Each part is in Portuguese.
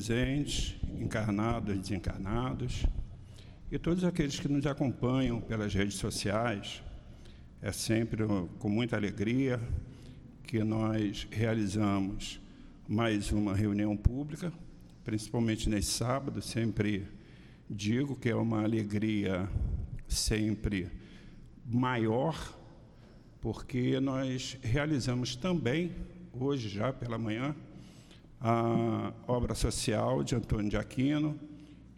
presentes, encarnados, desencarnados, e todos aqueles que nos acompanham pelas redes sociais. É sempre com muita alegria que nós realizamos mais uma reunião pública, principalmente nesse sábado. Sempre digo que é uma alegria sempre maior, porque nós realizamos também, hoje já pela manhã, a obra social de Antônio de Aquino,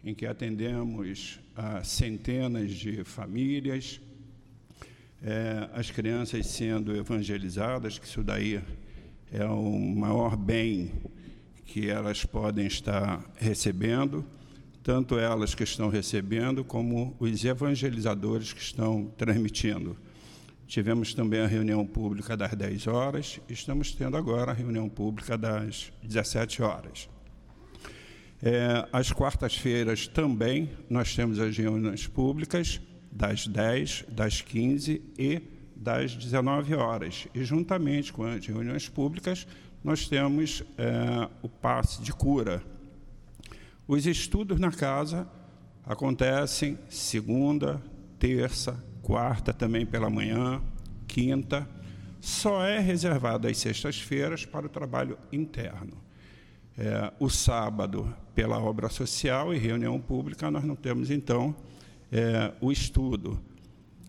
em que atendemos a centenas de famílias, é, as crianças sendo evangelizadas, que isso daí é o maior bem que elas podem estar recebendo, tanto elas que estão recebendo, como os evangelizadores que estão transmitindo. Tivemos também a reunião pública das 10 horas, estamos tendo agora a reunião pública das 17 horas. É, às quartas-feiras também nós temos as reuniões públicas das 10, das 15 e das 19 horas. E juntamente com as reuniões públicas, nós temos é, o passe de cura. Os estudos na casa acontecem segunda, terça, quarta também pela manhã, quinta, só é reservado às sextas-feiras para o trabalho interno. É, o sábado, pela obra social e reunião pública, nós não temos, então, é, o estudo,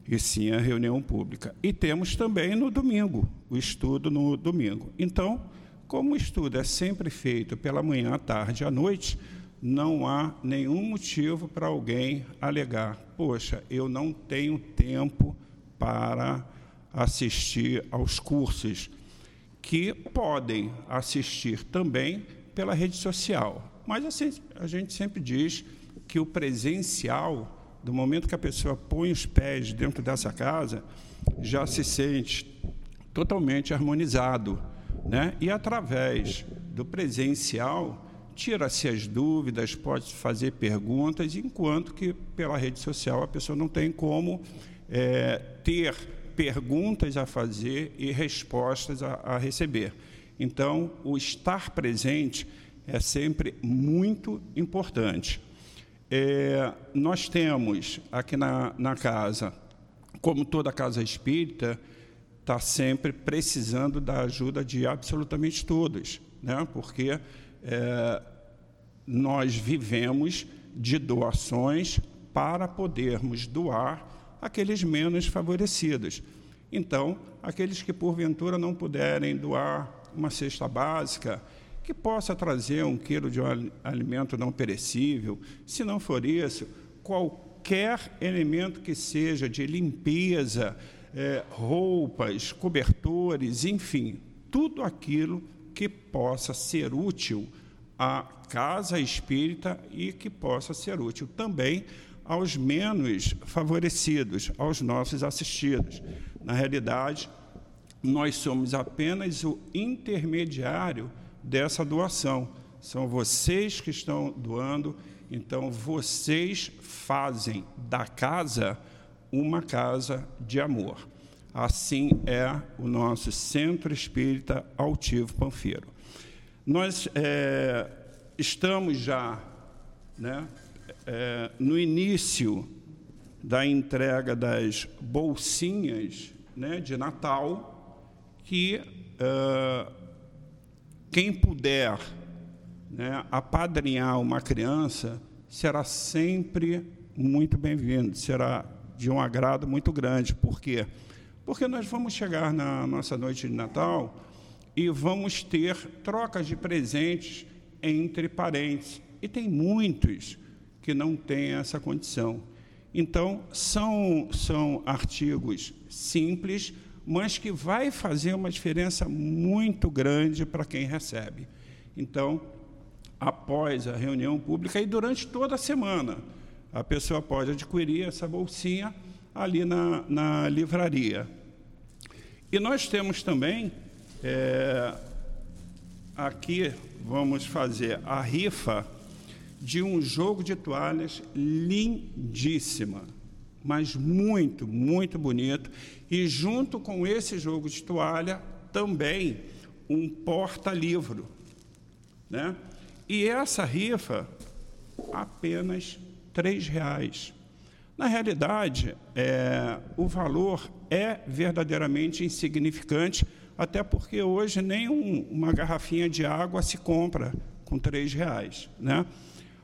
e sim a reunião pública. E temos também no domingo, o estudo no domingo. Então, como o estudo é sempre feito pela manhã, à tarde, à noite, não há nenhum motivo para alguém alegar: poxa, eu não tenho tempo para assistir aos cursos, que podem assistir também pela rede social. Mas assim, a gente sempre diz que o presencial, do momento que a pessoa põe os pés dentro dessa casa, já se sente totalmente harmonizado. Né? E através do presencial, tira-se as dúvidas, pode fazer perguntas, enquanto que pela rede social a pessoa não tem como é, ter perguntas a fazer e respostas a, a receber. Então, o estar presente é sempre muito importante. É, nós temos aqui na, na casa, como toda casa espírita, está sempre precisando da ajuda de absolutamente todos, né? porque é, nós vivemos de doações para podermos doar aqueles menos favorecidos. Então, aqueles que porventura não puderem doar uma cesta básica, que possa trazer um quilo de um alimento não perecível, se não for isso, qualquer elemento que seja de limpeza, é, roupas, cobertores, enfim, tudo aquilo que possa ser útil à casa espírita e que possa ser útil também aos menos favorecidos, aos nossos assistidos. Na realidade, nós somos apenas o intermediário dessa doação. São vocês que estão doando, então vocês fazem da casa uma casa de amor. Assim é o nosso Centro Espírita Altivo Panfeiro. Nós é, estamos já né, é, no início da entrega das bolsinhas né, de Natal, que é, quem puder né, apadrinhar uma criança será sempre muito bem-vindo, será de um agrado muito grande, porque? Porque nós vamos chegar na nossa noite de Natal e vamos ter trocas de presentes entre parentes. E tem muitos que não têm essa condição. Então, são, são artigos simples, mas que vai fazer uma diferença muito grande para quem recebe. Então, após a reunião pública e durante toda a semana, a pessoa pode adquirir essa bolsinha ali na, na livraria. E nós temos também, é, aqui vamos fazer a rifa de um jogo de toalhas lindíssima, mas muito, muito bonito. E junto com esse jogo de toalha, também um porta-livro. Né? E essa rifa, apenas R$ reais. Na realidade, é, o valor é verdadeiramente insignificante, até porque hoje nem um, uma garrafinha de água se compra com três reais, né?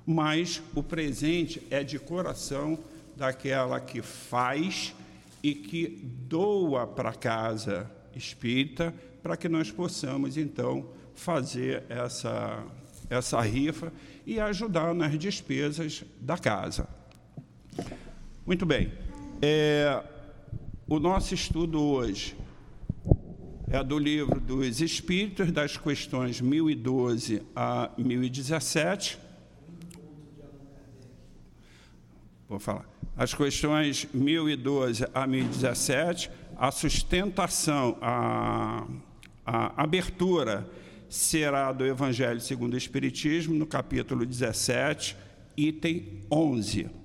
Mas o presente é de coração daquela que faz e que doa para a casa espírita para que nós possamos então fazer essa essa rifa e ajudar nas despesas da casa. Muito bem. É, o nosso estudo hoje é do livro dos Espíritos, das questões 1012 a 1017. Vou falar. As questões 1012 a 1017, a sustentação, a, a abertura será do Evangelho segundo o Espiritismo, no capítulo 17, item 11.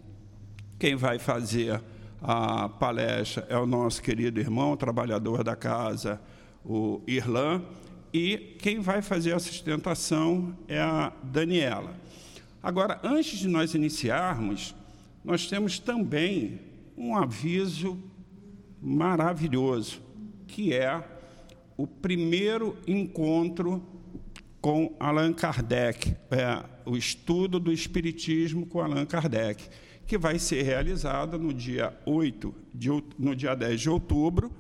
Quem vai fazer a palestra é o nosso querido irmão, trabalhador da casa, o Irlan, e quem vai fazer a sustentação é a Daniela. Agora, antes de nós iniciarmos, nós temos também um aviso maravilhoso, que é o primeiro encontro com Allan Kardec, é, o estudo do Espiritismo com Allan Kardec, que vai ser realizado no dia 8, de, no dia 10 de outubro,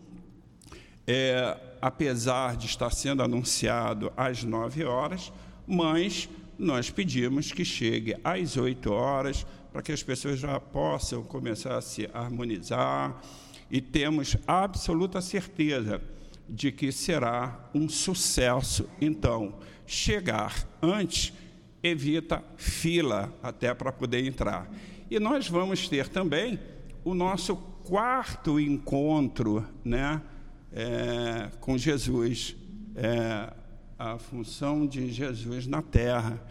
é, apesar de estar sendo anunciado às 9 horas, mas nós pedimos que chegue às 8 horas, para que as pessoas já possam começar a se harmonizar, e temos absoluta certeza de que será um sucesso. Então, chegar antes evita fila até para poder entrar. E nós vamos ter também o nosso quarto encontro né, é, com Jesus, é, a função de Jesus na terra.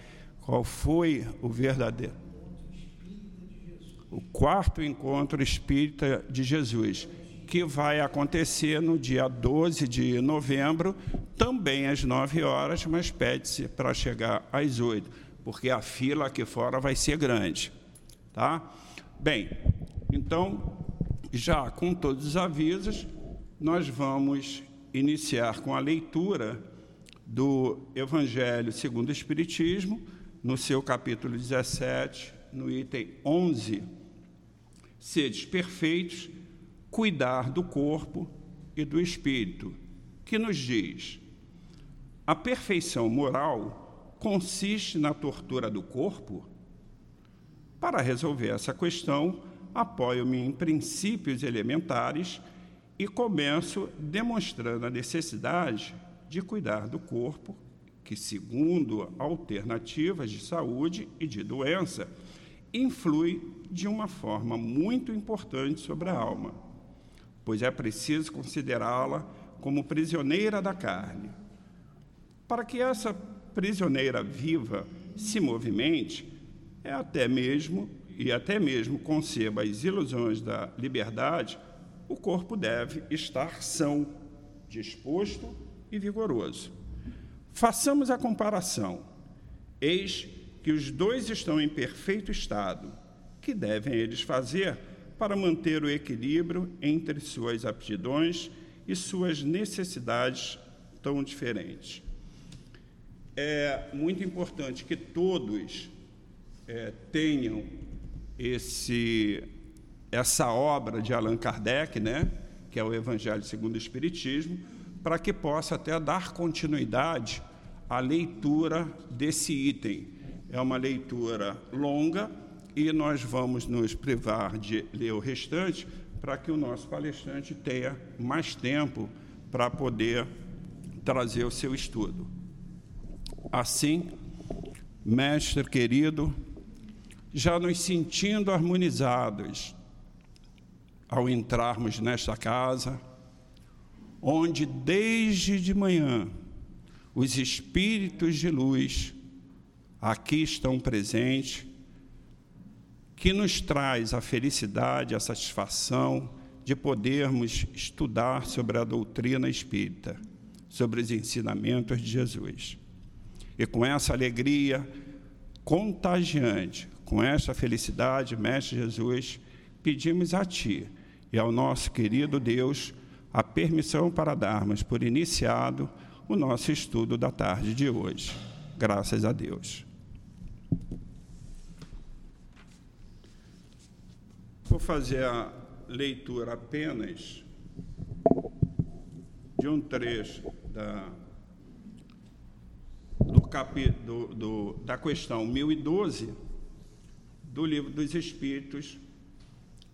Qual foi o verdadeiro? O quarto encontro espírita de Jesus que vai acontecer no dia 12 de novembro, também às 9 horas, mas pede-se para chegar às 8, porque a fila aqui fora vai ser grande. Tá? Bem, então, já com todos os avisos, nós vamos iniciar com a leitura do Evangelho segundo o Espiritismo, no seu capítulo 17, no item 11. Sedes perfeitos cuidar do corpo e do espírito, que nos diz: a perfeição moral consiste na tortura do corpo? Para resolver essa questão, apoio-me em princípios elementares e começo demonstrando a necessidade de cuidar do corpo, que, segundo alternativas de saúde e de doença, influi de uma forma muito importante sobre a alma pois é preciso considerá-la como prisioneira da carne. Para que essa prisioneira viva se movimente, é até mesmo e até mesmo conceba as ilusões da liberdade, o corpo deve estar são, disposto e vigoroso. Façamos a comparação. Eis que os dois estão em perfeito estado. Que devem eles fazer para manter o equilíbrio entre suas aptidões e suas necessidades tão diferentes. É muito importante que todos é, tenham esse, essa obra de Allan Kardec, né, que é o Evangelho segundo o Espiritismo, para que possa até dar continuidade à leitura desse item. É uma leitura longa, e nós vamos nos privar de ler o restante para que o nosso palestrante tenha mais tempo para poder trazer o seu estudo. Assim, mestre querido, já nos sentindo harmonizados ao entrarmos nesta casa, onde desde de manhã os espíritos de luz aqui estão presentes que nos traz a felicidade, a satisfação de podermos estudar sobre a doutrina espírita, sobre os ensinamentos de Jesus. E com essa alegria, contagiante. Com esta felicidade, Mestre Jesus, pedimos a Ti e ao nosso querido Deus a permissão para darmos por iniciado o nosso estudo da tarde de hoje. Graças a Deus. Vou fazer a leitura apenas de um trecho da, do capítulo do, do, da questão 1012 do livro dos Espíritos,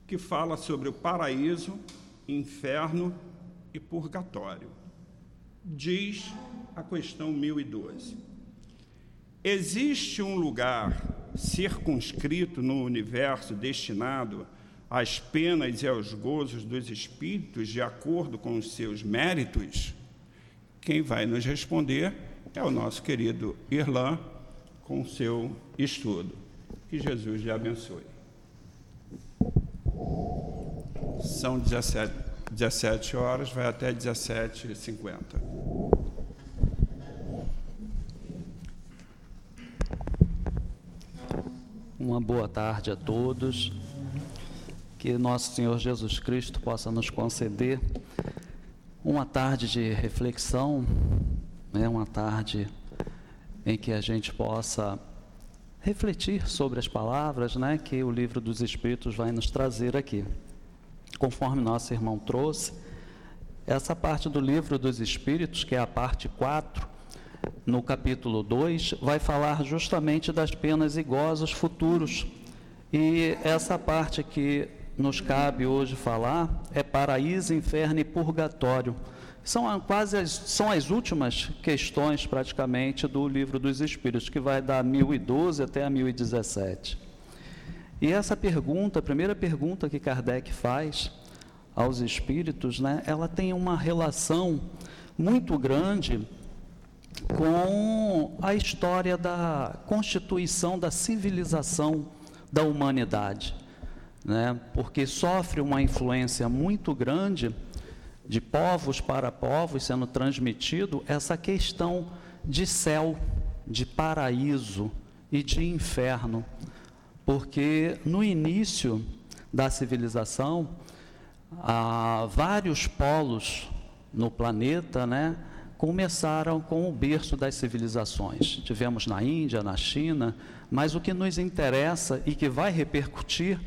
que fala sobre o paraíso, inferno e purgatório. Diz a questão 1012: Existe um lugar circunscrito no universo destinado às penas e aos gozos dos espíritos de acordo com os seus méritos? Quem vai nos responder é o nosso querido Irlã com seu estudo. Que Jesus lhe abençoe. São 17, 17 horas, vai até 17h50. Uma boa tarde a todos. Que nosso Senhor Jesus Cristo possa nos conceder uma tarde de reflexão, né, uma tarde em que a gente possa refletir sobre as palavras né, que o livro dos Espíritos vai nos trazer aqui. Conforme nosso irmão trouxe, essa parte do livro dos Espíritos, que é a parte 4, no capítulo 2, vai falar justamente das penas e gozos futuros. E essa parte que nos cabe hoje falar é paraíso, inferno e purgatório. São quase as, são as últimas questões, praticamente, do livro dos Espíritos, que vai da 1012 até a 1017. E essa pergunta, a primeira pergunta que Kardec faz aos espíritos, né, ela tem uma relação muito grande com a história da constituição da civilização da humanidade, né, porque sofre uma influência muito grande de povos para povos sendo transmitido essa questão de céu, de paraíso e de inferno. Porque no início da civilização, há vários polos no planeta, né, começaram com o berço das civilizações. Tivemos na Índia, na China, mas o que nos interessa e que vai repercutir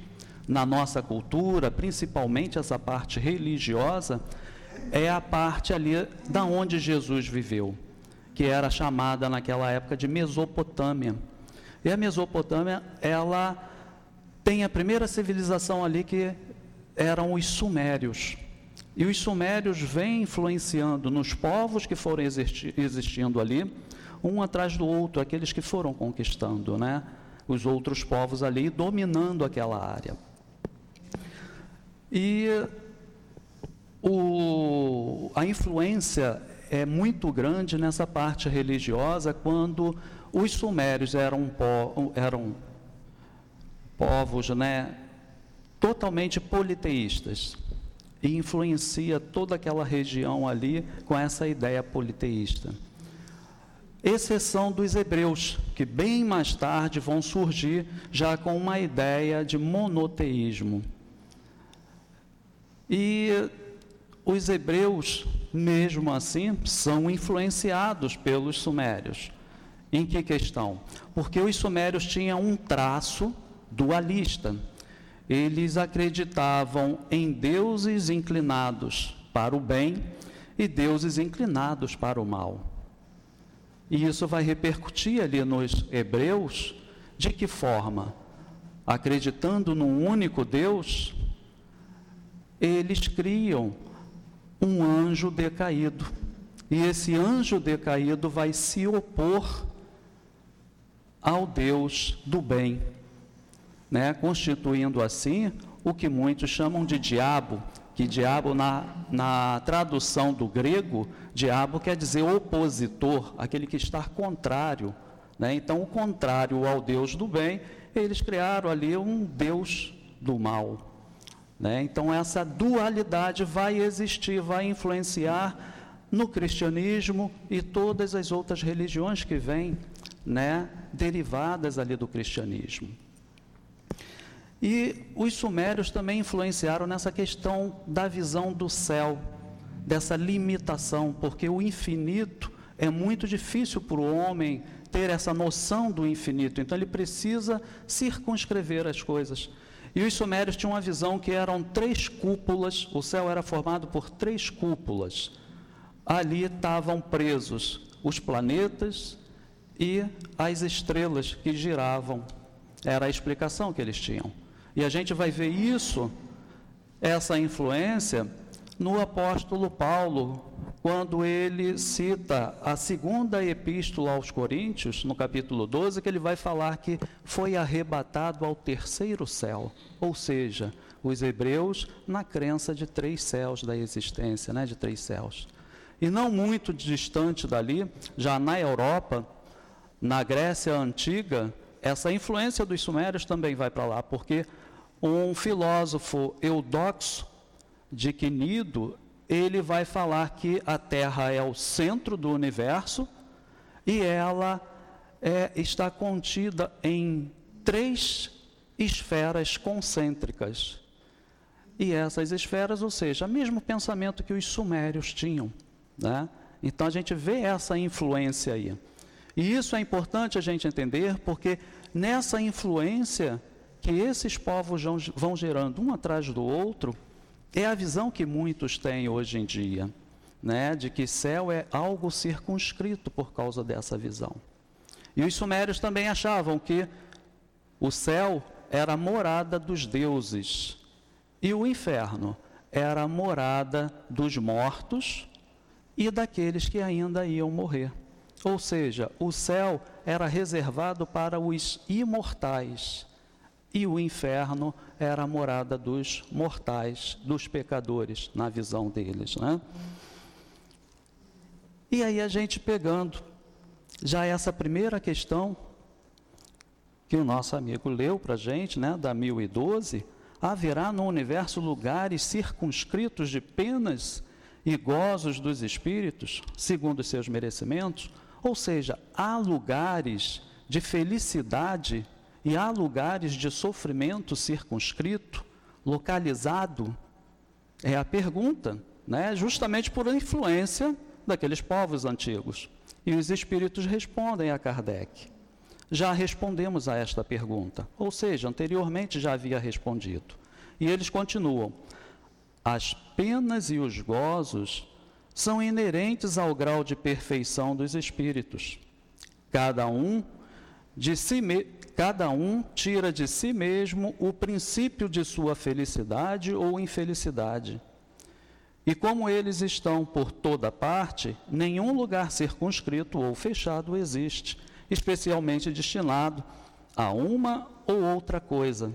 na nossa cultura, principalmente essa parte religiosa, é a parte ali da onde Jesus viveu, que era chamada naquela época de Mesopotâmia. E a Mesopotâmia, ela tem a primeira civilização ali que eram os sumérios. E os sumérios vêm influenciando nos povos que foram existi existindo ali, um atrás do outro, aqueles que foram conquistando, né? Os outros povos ali dominando aquela área. E o, a influência é muito grande nessa parte religiosa quando os sumérios eram, po, eram povos né, totalmente politeístas e influencia toda aquela região ali com essa ideia politeísta. Exceção dos hebreus, que bem mais tarde vão surgir já com uma ideia de monoteísmo. E os hebreus, mesmo assim, são influenciados pelos sumérios. Em que questão? Porque os sumérios tinham um traço dualista. Eles acreditavam em deuses inclinados para o bem e deuses inclinados para o mal. E isso vai repercutir ali nos hebreus de que forma? Acreditando num único Deus, eles criam um anjo decaído. E esse anjo decaído vai se opor ao Deus do bem, né? constituindo assim o que muitos chamam de diabo, que diabo na, na tradução do grego, diabo quer dizer opositor, aquele que está contrário. Né? Então, o contrário ao Deus do bem, eles criaram ali um Deus do mal. Né? Então, essa dualidade vai existir, vai influenciar no cristianismo e todas as outras religiões que vêm, né, derivadas ali do cristianismo. E os sumérios também influenciaram nessa questão da visão do céu, dessa limitação, porque o infinito é muito difícil para o homem ter essa noção do infinito, então ele precisa circunscrever as coisas. E os sumérios tinham uma visão que eram três cúpulas, o céu era formado por três cúpulas. Ali estavam presos os planetas e as estrelas que giravam. Era a explicação que eles tinham. E a gente vai ver isso, essa influência, no apóstolo Paulo, quando ele cita a segunda epístola aos Coríntios, no capítulo 12, que ele vai falar que foi arrebatado ao terceiro céu, ou seja, os hebreus na crença de três céus da existência, né, de três céus. E não muito distante dali, já na Europa, na Grécia antiga, essa influência dos sumérios também vai para lá, porque um filósofo Eudoxo de Quinido, ele vai falar que a Terra é o centro do universo e ela é, está contida em três esferas concêntricas. E essas esferas, ou seja, o mesmo pensamento que os sumérios tinham. Né? Então a gente vê essa influência aí. E isso é importante a gente entender, porque nessa influência que esses povos vão gerando um atrás do outro, é a visão que muitos têm hoje em dia, né, de que céu é algo circunscrito por causa dessa visão. E os sumérios também achavam que o céu era a morada dos deuses e o inferno era a morada dos mortos e daqueles que ainda iam morrer. Ou seja, o céu era reservado para os imortais e o inferno era a morada dos mortais, dos pecadores, na visão deles. Né? E aí a gente pegando já essa primeira questão que o nosso amigo leu para a gente, né, da 1012, haverá no universo lugares circunscritos de penas e gozos dos espíritos, segundo seus merecimentos, ou seja, há lugares de felicidade e há lugares de sofrimento circunscrito, localizado? É a pergunta, né? justamente por influência daqueles povos antigos. E os espíritos respondem a Kardec. Já respondemos a esta pergunta, ou seja, anteriormente já havia respondido. E eles continuam: as penas e os gozos são inerentes ao grau de perfeição dos espíritos. Cada um de si, cada um tira de si mesmo o princípio de sua felicidade ou infelicidade. E como eles estão por toda parte, nenhum lugar circunscrito ou fechado existe, especialmente destinado a uma ou outra coisa.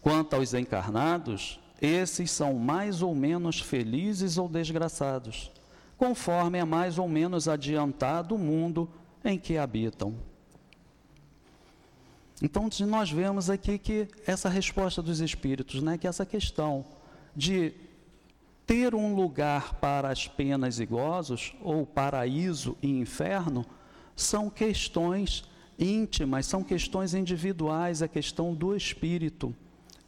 Quanto aos encarnados, esses são mais ou menos felizes ou desgraçados, conforme é mais ou menos adiantado o mundo em que habitam. Então, nós vemos aqui que essa resposta dos espíritos, né, que essa questão de ter um lugar para as penas e gozos, ou paraíso e inferno, são questões íntimas, são questões individuais, a questão do espírito,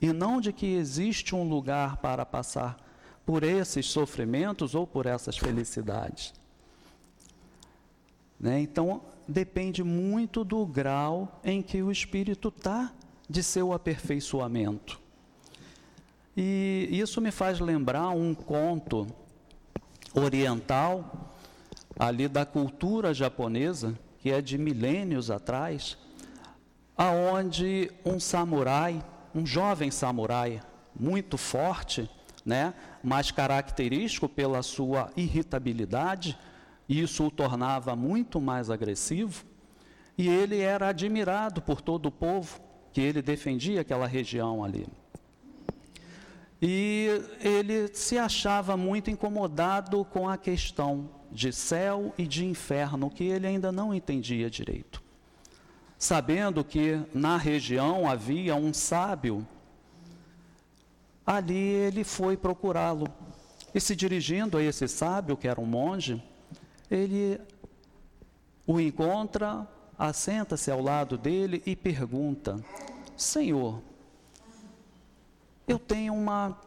e não de que existe um lugar para passar por esses sofrimentos ou por essas felicidades. Né? Então, depende muito do grau em que o espírito está de seu aperfeiçoamento. E isso me faz lembrar um conto oriental, ali da cultura japonesa, que é de milênios atrás, aonde um samurai, um jovem samurai, muito forte, né, mas característico pela sua irritabilidade, isso o tornava muito mais agressivo, e ele era admirado por todo o povo, que ele defendia aquela região ali. E ele se achava muito incomodado com a questão de céu e de inferno, que ele ainda não entendia direito. Sabendo que na região havia um sábio, ali ele foi procurá-lo E se dirigindo a esse sábio, que era um monge, ele o encontra, assenta-se ao lado dele e pergunta: Senhor, eu tenho uma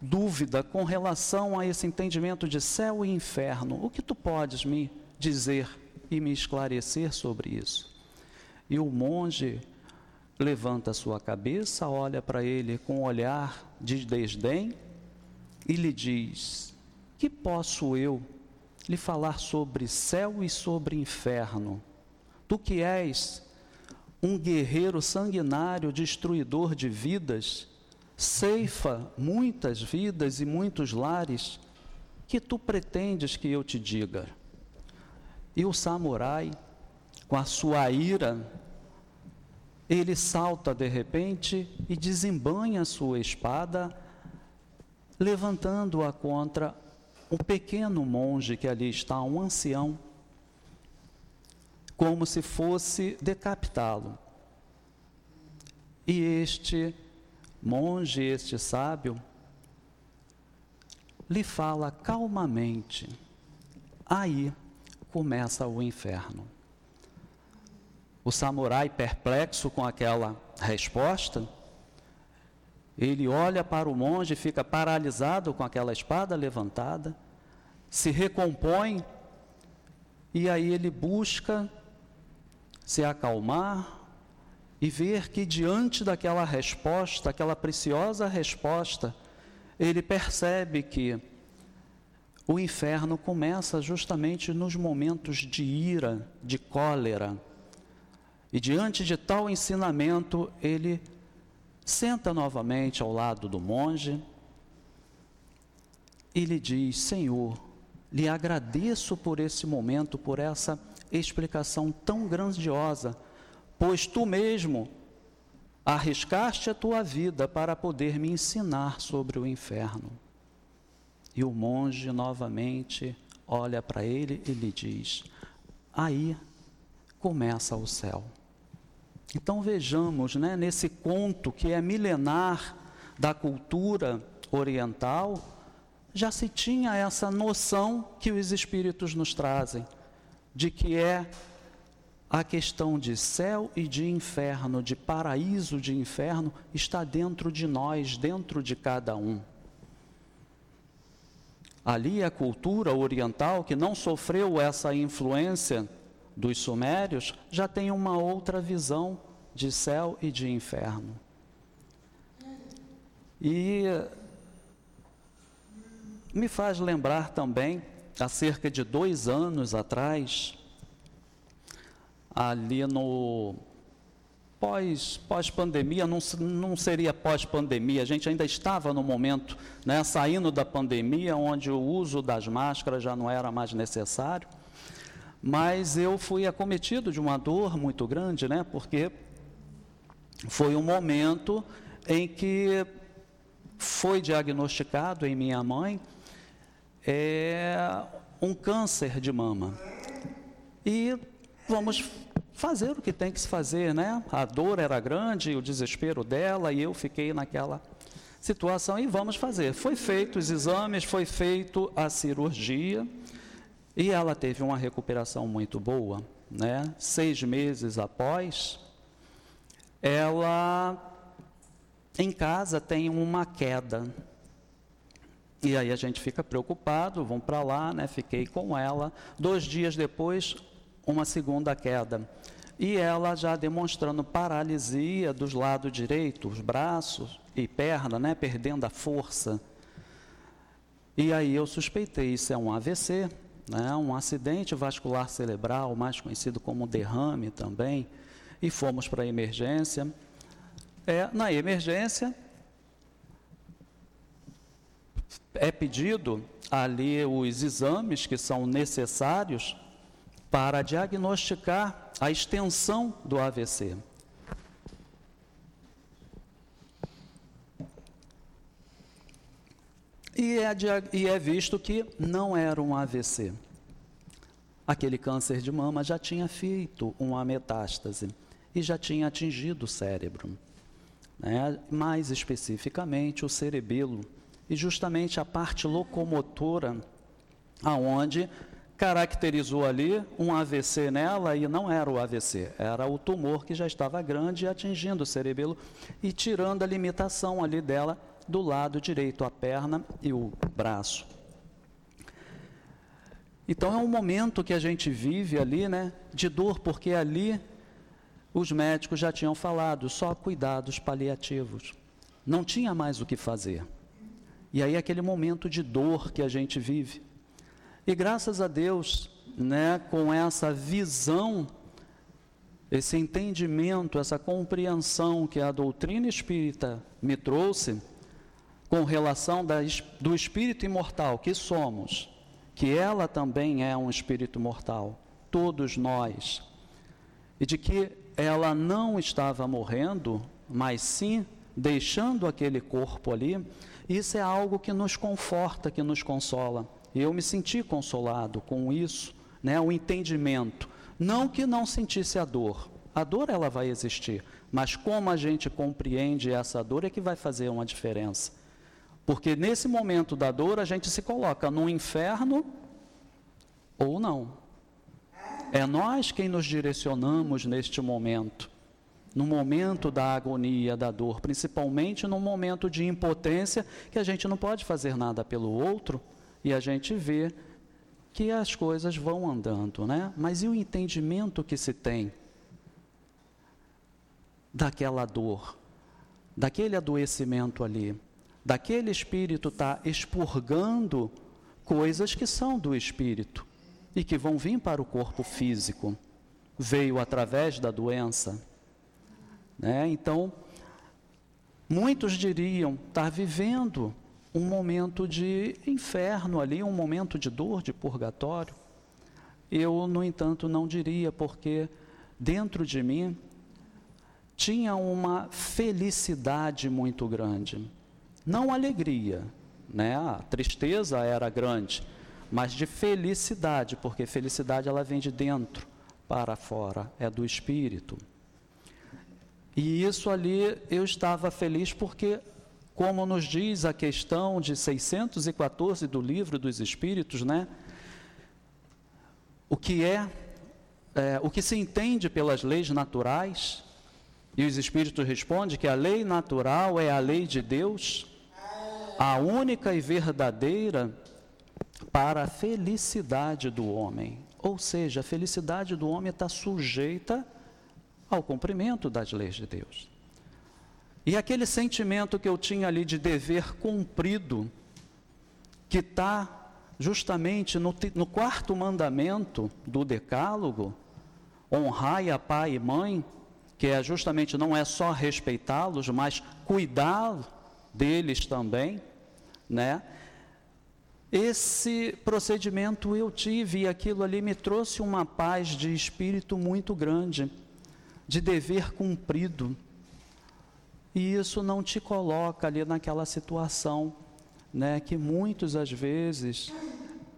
dúvida com relação a esse entendimento de céu e inferno. O que tu podes me dizer e me esclarecer sobre isso? E o monge levanta sua cabeça, olha para ele com um olhar de desdém e lhe diz: Que posso eu lhe falar sobre céu e sobre inferno? Tu que és um guerreiro sanguinário, destruidor de vidas, ceifa muitas vidas e muitos lares, que tu pretendes que eu te diga? E o samurai, com a sua ira, ele salta de repente e desembanha sua espada, levantando-a contra um pequeno monge que ali está, um ancião, como se fosse decapitá-lo. E este monge, este sábio, lhe fala calmamente. Aí começa o inferno. O samurai, perplexo com aquela resposta, ele olha para o monge, fica paralisado com aquela espada levantada, se recompõe e aí ele busca se acalmar e ver que diante daquela resposta, aquela preciosa resposta, ele percebe que o inferno começa justamente nos momentos de ira, de cólera, e diante de tal ensinamento, ele senta novamente ao lado do monge e lhe diz: Senhor, lhe agradeço por esse momento, por essa explicação tão grandiosa, pois tu mesmo arriscaste a tua vida para poder me ensinar sobre o inferno. E o monge novamente olha para ele e lhe diz: Aí começa o céu. Então vejamos, né, nesse conto que é milenar da cultura oriental, já se tinha essa noção que os espíritos nos trazem, de que é a questão de céu e de inferno, de paraíso de inferno, está dentro de nós, dentro de cada um. Ali a cultura oriental, que não sofreu essa influência dos sumérios já tem uma outra visão de céu e de inferno. E me faz lembrar também, há cerca de dois anos atrás, ali no pós, pós-pandemia, não, não seria pós-pandemia, a gente ainda estava no momento, né, saindo da pandemia, onde o uso das máscaras já não era mais necessário mas eu fui acometido de uma dor muito grande, né? Porque foi um momento em que foi diagnosticado em minha mãe é, um câncer de mama. E vamos fazer o que tem que se fazer, né? A dor era grande, o desespero dela, e eu fiquei naquela situação e vamos fazer. Foi feito os exames, foi feito a cirurgia. E ela teve uma recuperação muito boa, né? Seis meses após, ela em casa tem uma queda. E aí a gente fica preocupado, vão para lá, né? Fiquei com ela. Dois dias depois, uma segunda queda. E ela já demonstrando paralisia dos lados direitos, os braços e perna, né? Perdendo a força. E aí eu suspeitei, isso é um AVC, né, um acidente vascular cerebral, mais conhecido como derrame também, e fomos para a emergência. É, na emergência, é pedido ali os exames que são necessários para diagnosticar a extensão do AVC. E é, e é visto que não era um AVC. Aquele câncer de mama já tinha feito uma metástase e já tinha atingido o cérebro. Né? Mais especificamente, o cerebelo, e justamente a parte locomotora, aonde caracterizou ali um AVC nela e não era o AVC, era o tumor que já estava grande atingindo o cerebelo e tirando a limitação ali dela do lado direito, a perna e o braço. Então é um momento que a gente vive ali, né, de dor, porque ali os médicos já tinham falado, só cuidados paliativos. Não tinha mais o que fazer. E aí aquele momento de dor que a gente vive. E graças a Deus, né, com essa visão, esse entendimento, essa compreensão que a doutrina espírita me trouxe, com relação da, do espírito imortal que somos, que ela também é um espírito mortal, todos nós, e de que ela não estava morrendo, mas sim deixando aquele corpo ali, isso é algo que nos conforta, que nos consola. Eu me senti consolado com isso, né, o entendimento. Não que não sentisse a dor, a dor ela vai existir, mas como a gente compreende essa dor é que vai fazer uma diferença. Porque nesse momento da dor a gente se coloca no inferno ou não. É nós quem nos direcionamos neste momento, no momento da agonia, da dor, principalmente no momento de impotência, que a gente não pode fazer nada pelo outro e a gente vê que as coisas vão andando, né? Mas e o entendimento que se tem daquela dor, daquele adoecimento ali? Daquele espírito está expurgando coisas que são do espírito e que vão vir para o corpo físico. Veio através da doença. Né? Então, muitos diriam estar vivendo um momento de inferno ali, um momento de dor, de purgatório. Eu, no entanto, não diria, porque dentro de mim tinha uma felicidade muito grande não alegria, né? A tristeza era grande, mas de felicidade, porque felicidade ela vem de dentro para fora, é do espírito. E isso ali eu estava feliz porque, como nos diz a questão de 614 do livro dos Espíritos, né? O que é, é o que se entende pelas leis naturais, e os Espíritos respondem que a lei natural é a lei de Deus, a única e verdadeira para a felicidade do homem. Ou seja, a felicidade do homem está sujeita ao cumprimento das leis de Deus. E aquele sentimento que eu tinha ali de dever cumprido, que está justamente no, no quarto mandamento do Decálogo, honrai a pai e mãe, que é justamente não é só respeitá-los, mas cuidá-los deles também, né? Esse procedimento eu tive e aquilo ali me trouxe uma paz de espírito muito grande, de dever cumprido. E isso não te coloca ali naquela situação, né, que muitos às vezes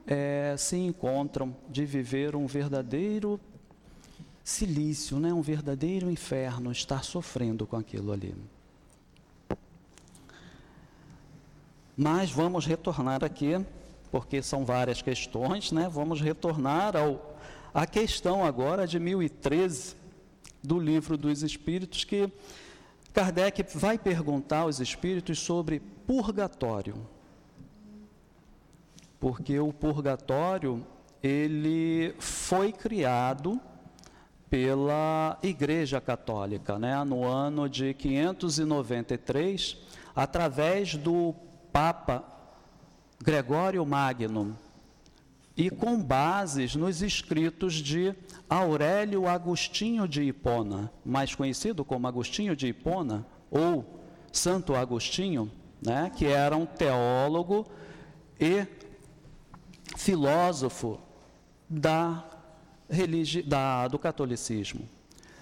é, se encontram de viver um verdadeiro silício, né, um verdadeiro inferno, estar sofrendo com aquilo ali. Mas vamos retornar aqui, porque são várias questões, né? Vamos retornar ao, à questão agora de 1013 do livro dos Espíritos, que Kardec vai perguntar aos Espíritos sobre purgatório. Porque o purgatório, ele foi criado pela Igreja Católica, né? no ano de 593, através do Papa Gregório Magno e com bases nos escritos de Aurélio Agostinho de Hipona, mais conhecido como Agostinho de Hipona ou Santo Agostinho, né, que era um teólogo e filósofo da, religi da, do catolicismo.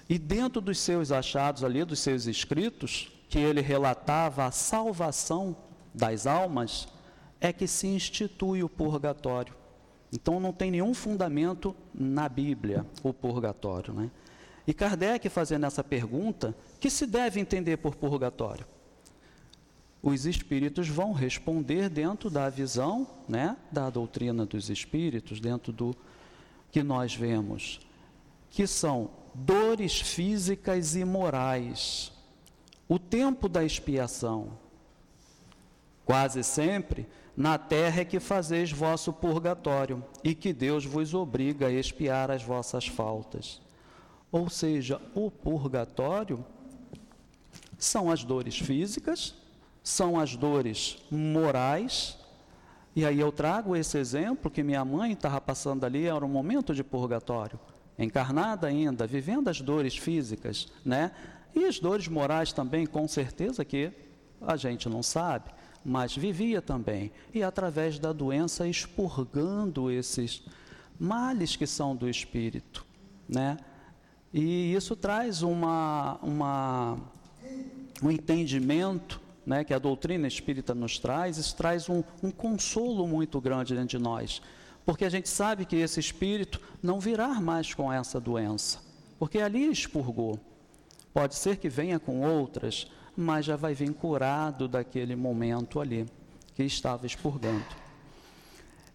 E dentro dos seus achados ali, dos seus escritos, que ele relatava a salvação das almas é que se institui o purgatório. Então não tem nenhum fundamento na Bíblia o purgatório, né? E Kardec fazendo essa pergunta, que se deve entender por purgatório? os espíritos vão responder dentro da visão, né, da doutrina dos espíritos, dentro do que nós vemos, que são dores físicas e morais. O tempo da expiação, quase sempre, na terra é que fazeis vosso purgatório, e que Deus vos obriga a expiar as vossas faltas. Ou seja, o purgatório são as dores físicas, são as dores morais. E aí eu trago esse exemplo que minha mãe estava passando ali, era um momento de purgatório, encarnada ainda, vivendo as dores físicas, né? E as dores morais também, com certeza que a gente não sabe, mas vivia também. E através da doença expurgando esses males que são do espírito, né? E isso traz uma, uma um entendimento né, que a doutrina espírita nos traz, isso traz um, um consolo muito grande dentro de nós. Porque a gente sabe que esse espírito não virá mais com essa doença, porque ali expurgou. Pode ser que venha com outras, mas já vai vir curado daquele momento ali que estava expurgando.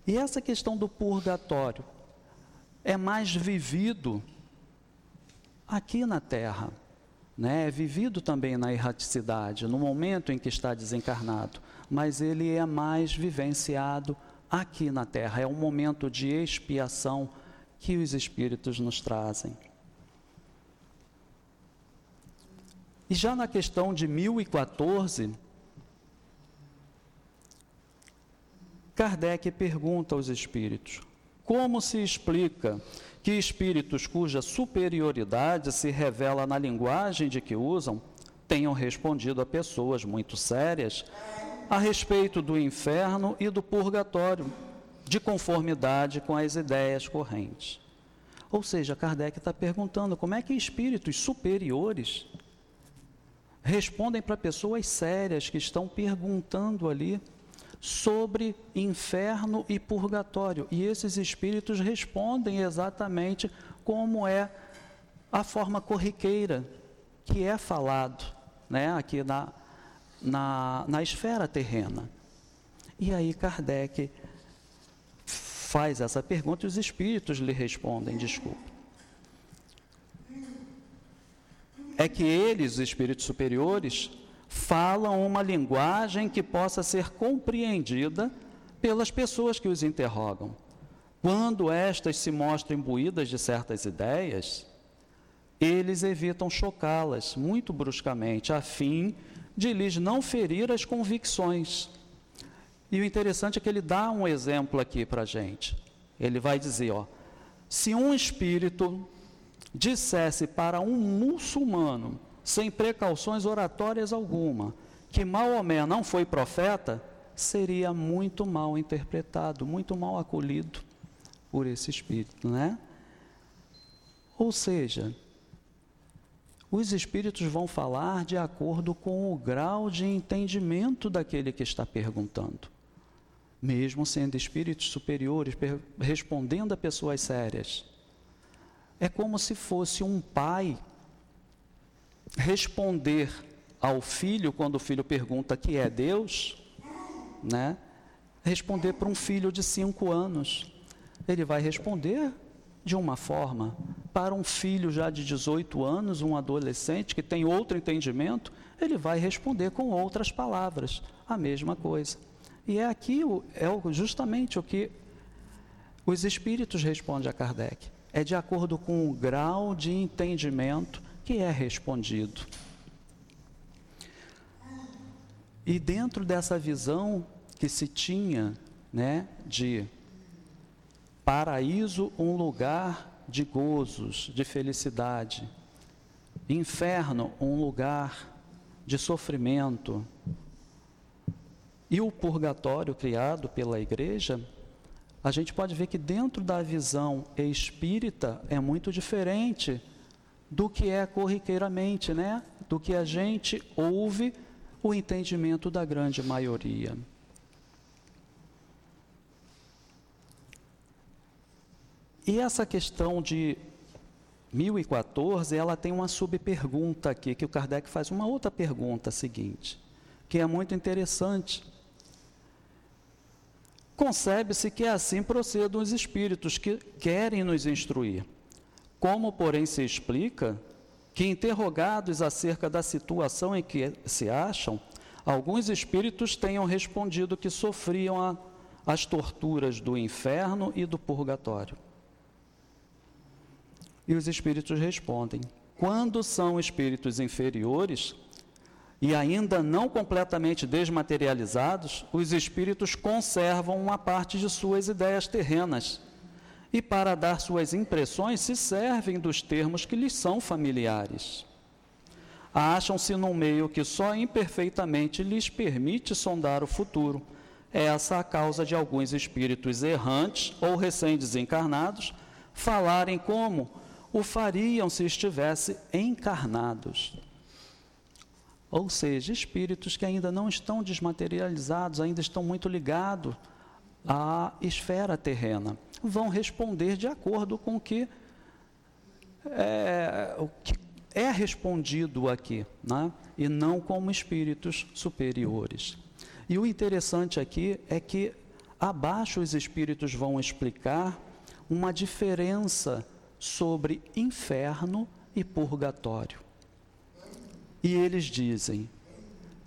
E essa questão do purgatório é mais vivido aqui na Terra né, é vivido também na erraticidade, no momento em que está desencarnado, mas ele é mais vivenciado aqui na Terra. É um momento de expiação que os Espíritos nos trazem. E já na questão de 1014, Kardec pergunta aos Espíritos: como se explica que espíritos cuja superioridade se revela na linguagem de que usam tenham respondido a pessoas muito sérias a respeito do inferno e do purgatório, de conformidade com as ideias correntes. Ou seja, Kardec está perguntando como é que espíritos superiores respondem para pessoas sérias que estão perguntando ali sobre inferno e purgatório. E esses espíritos respondem exatamente como é a forma corriqueira que é falado né, aqui na, na, na esfera terrena. E aí Kardec faz essa pergunta e os espíritos lhe respondem, desculpa. É que eles, os espíritos superiores, falam uma linguagem que possa ser compreendida pelas pessoas que os interrogam. Quando estas se mostram imbuídas de certas ideias, eles evitam chocá-las muito bruscamente, a fim de lhes não ferir as convicções. E o interessante é que ele dá um exemplo aqui para a gente. Ele vai dizer: ó, se um espírito dissesse para um muçulmano sem precauções oratórias alguma, que Maomé não foi profeta, seria muito mal interpretado, muito mal acolhido por esse espírito, né? Ou seja, os espíritos vão falar de acordo com o grau de entendimento daquele que está perguntando. Mesmo sendo espíritos superiores, respondendo a pessoas sérias. É como se fosse um pai responder ao filho quando o filho pergunta que é Deus, né? Responder para um filho de cinco anos, ele vai responder de uma forma. Para um filho já de 18 anos, um adolescente que tem outro entendimento, ele vai responder com outras palavras, a mesma coisa. E é aqui é justamente o que os espíritos respondem a Kardec. É de acordo com o grau de entendimento que é respondido. E dentro dessa visão que se tinha, né, de paraíso, um lugar de gozos, de felicidade, inferno, um lugar de sofrimento, e o purgatório criado pela igreja, a gente pode ver que dentro da visão espírita é muito diferente do que é corriqueiramente, né? Do que a gente ouve o entendimento da grande maioria. E essa questão de 1014, ela tem uma subpergunta aqui, que o Kardec faz uma outra pergunta seguinte. que é muito interessante. Concebe-se que assim procedam os espíritos que querem nos instruir. Como, porém, se explica que, interrogados acerca da situação em que se acham, alguns espíritos tenham respondido que sofriam a, as torturas do inferno e do purgatório. E os espíritos respondem: quando são espíritos inferiores e ainda não completamente desmaterializados, os espíritos conservam uma parte de suas ideias terrenas e, para dar suas impressões, se servem dos termos que lhes são familiares. Acham-se num meio que só imperfeitamente lhes permite sondar o futuro. Essa é a causa de alguns espíritos errantes ou recém-desencarnados falarem como o fariam se estivesse encarnados. Ou seja, espíritos que ainda não estão desmaterializados, ainda estão muito ligados à esfera terrena vão responder de acordo com o que é, o que é respondido aqui, né? e não como espíritos superiores. E o interessante aqui é que abaixo os espíritos vão explicar uma diferença sobre inferno e purgatório. E eles dizem: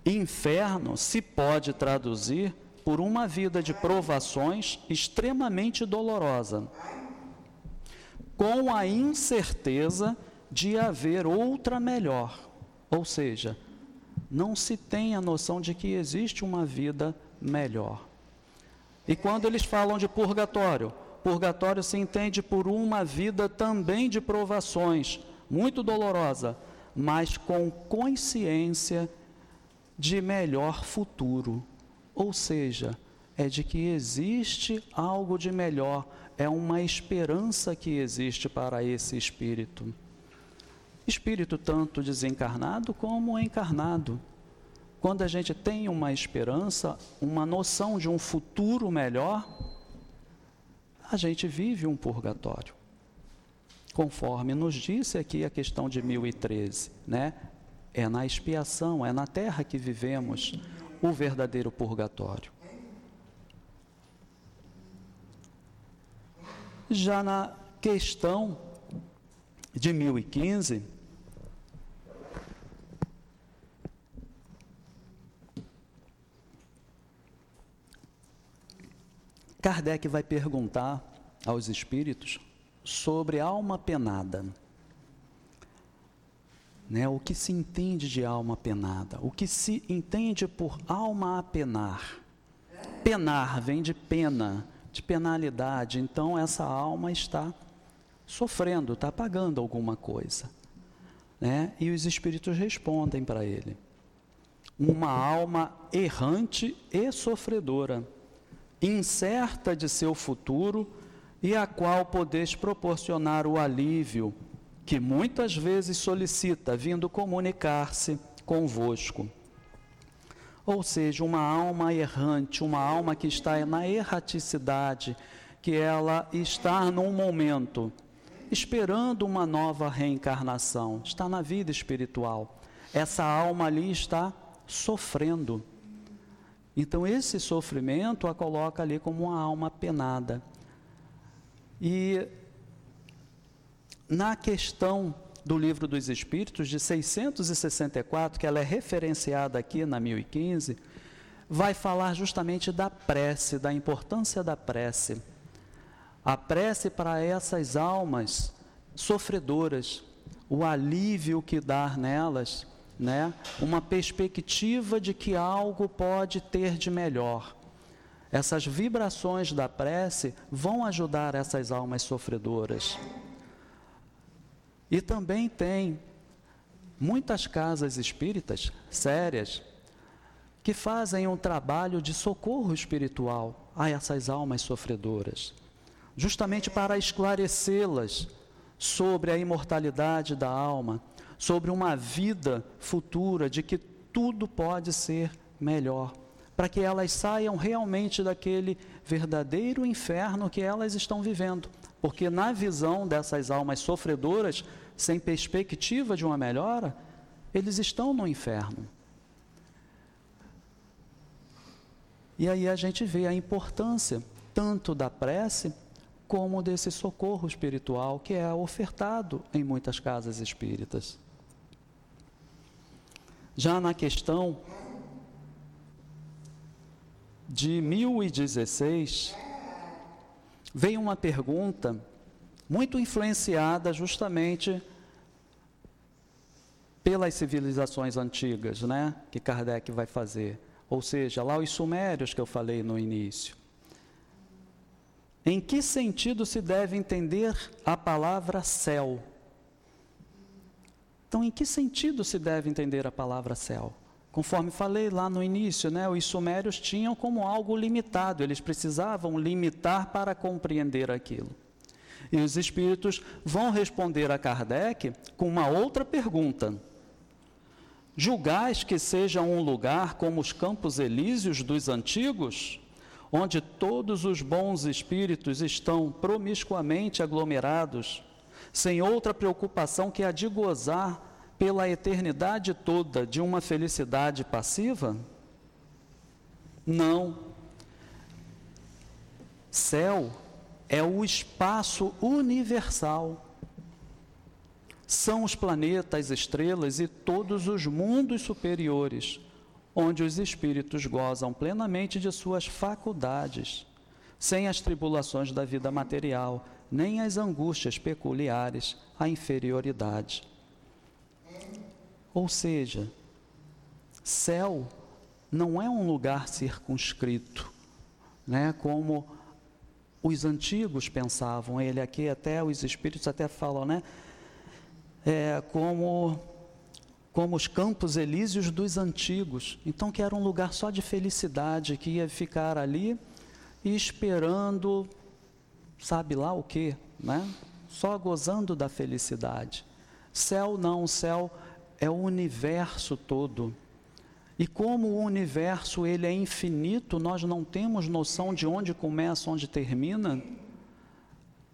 inferno se pode traduzir por uma vida de provações extremamente dolorosa, com a incerteza de haver outra melhor. Ou seja, não se tem a noção de que existe uma vida melhor. E quando eles falam de purgatório, purgatório se entende por uma vida também de provações, muito dolorosa, mas com consciência de melhor futuro. Ou seja, é de que existe algo de melhor, é uma esperança que existe para esse espírito. Espírito tanto desencarnado como encarnado. Quando a gente tem uma esperança, uma noção de um futuro melhor, a gente vive um purgatório. Conforme nos disse aqui a questão de 1013, né? É na expiação, é na terra que vivemos o verdadeiro purgatório. Já na questão de 1015, Kardec vai perguntar aos espíritos sobre alma penada né, o que se entende de alma penada, o que se entende por alma a penar. Penar vem de pena, de penalidade, então essa alma está sofrendo, está pagando alguma coisa. Né? E os espíritos respondem para ele. Uma alma errante e sofredora, incerta de seu futuro e a qual podeis proporcionar o alívio que muitas vezes solicita vindo comunicar-se convosco. Ou seja, uma alma errante, uma alma que está na erraticidade, que ela está num momento esperando uma nova reencarnação, está na vida espiritual. Essa alma ali está sofrendo. Então, esse sofrimento a coloca ali como uma alma penada. E na questão do Livro dos Espíritos, de 664, que ela é referenciada aqui na 1015, vai falar justamente da prece, da importância da prece. A prece para essas almas sofredoras, o alívio que dá nelas, né? uma perspectiva de que algo pode ter de melhor. Essas vibrações da prece vão ajudar essas almas sofredoras. E também tem muitas casas espíritas sérias que fazem um trabalho de socorro espiritual a essas almas sofredoras, justamente para esclarecê-las sobre a imortalidade da alma, sobre uma vida futura de que tudo pode ser melhor, para que elas saiam realmente daquele verdadeiro inferno que elas estão vivendo. Porque na visão dessas almas sofredoras, sem perspectiva de uma melhora, eles estão no inferno. E aí a gente vê a importância tanto da prece como desse socorro espiritual que é ofertado em muitas casas espíritas. Já na questão de 1016, veio uma pergunta muito influenciada justamente pelas civilizações antigas, né, que Kardec vai fazer. Ou seja, lá os sumérios que eu falei no início. Em que sentido se deve entender a palavra céu? Então, em que sentido se deve entender a palavra céu? Conforme falei lá no início, né, os sumérios tinham como algo limitado, eles precisavam limitar para compreender aquilo. E os espíritos vão responder a Kardec com uma outra pergunta. Julgais que seja um lugar como os campos elíseos dos antigos? onde todos os bons espíritos estão promiscuamente aglomerados, sem outra preocupação que a de gozar pela eternidade toda de uma felicidade passiva? Não. Céu é o espaço universal. São os planetas, estrelas e todos os mundos superiores onde os espíritos gozam plenamente de suas faculdades, sem as tribulações da vida material, nem as angústias peculiares à inferioridade. Ou seja, céu não é um lugar circunscrito, né, como os antigos pensavam, ele aqui até os espíritos até falam, né, é, como como os campos elíseos dos antigos. Então, que era um lugar só de felicidade, que ia ficar ali e esperando, sabe lá o que, né? Só gozando da felicidade. Céu não, céu é o universo todo. E como o universo ele é infinito, nós não temos noção de onde começa, onde termina.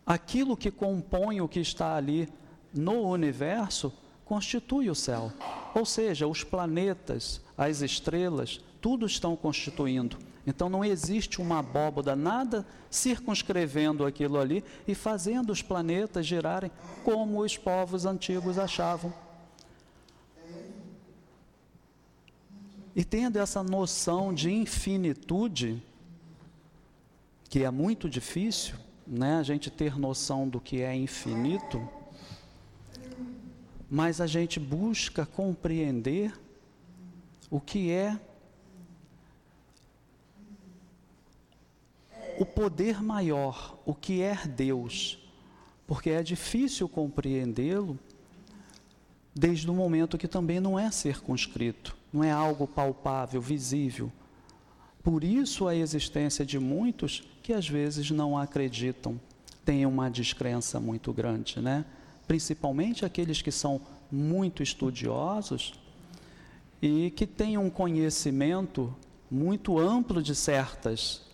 Aquilo que compõe o que está ali no universo constitui o céu. Ou seja, os planetas, as estrelas, tudo estão constituindo. Então não existe uma abóboda, nada circunscrevendo aquilo ali e fazendo os planetas girarem como os povos antigos achavam. E tendo essa noção de infinitude, que é muito difícil, né, a gente ter noção do que é infinito, mas a gente busca compreender o que é o poder maior, o que é Deus, porque é difícil compreendê-lo desde o momento que também não é circunscrito, não é algo palpável, visível. Por isso a existência de muitos que às vezes não acreditam, têm uma descrença muito grande, né? principalmente aqueles que são muito estudiosos e que têm um conhecimento muito amplo de certas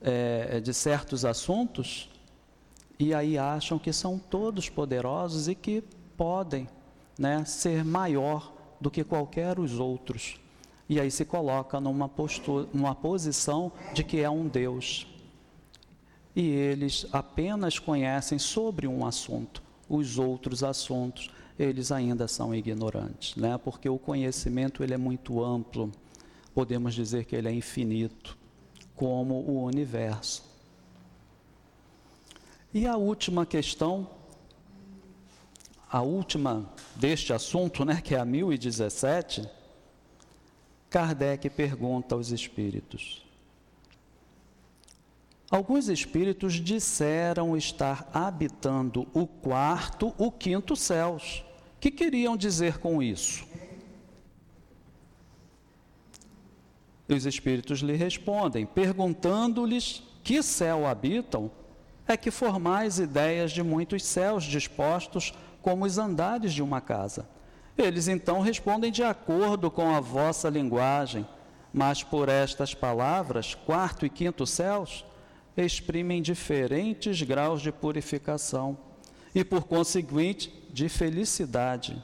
é, de certos assuntos e aí acham que são todos poderosos e que podem né, ser maior do que qualquer os outros e aí se coloca numa postura, numa posição de que é um Deus e eles apenas conhecem sobre um assunto os outros assuntos, eles ainda são ignorantes, né? Porque o conhecimento ele é muito amplo, podemos dizer que ele é infinito, como o universo. E a última questão, a última deste assunto, né, que é a 1017, Kardec pergunta aos espíritos: Alguns espíritos disseram estar habitando o quarto, o quinto céus. O que queriam dizer com isso? E os espíritos lhe respondem, perguntando-lhes que céu habitam, é que formais ideias de muitos céus dispostos como os andares de uma casa. Eles então respondem de acordo com a vossa linguagem, mas por estas palavras, quarto e quinto céus, exprimem diferentes graus de purificação e, por conseguinte, de felicidade.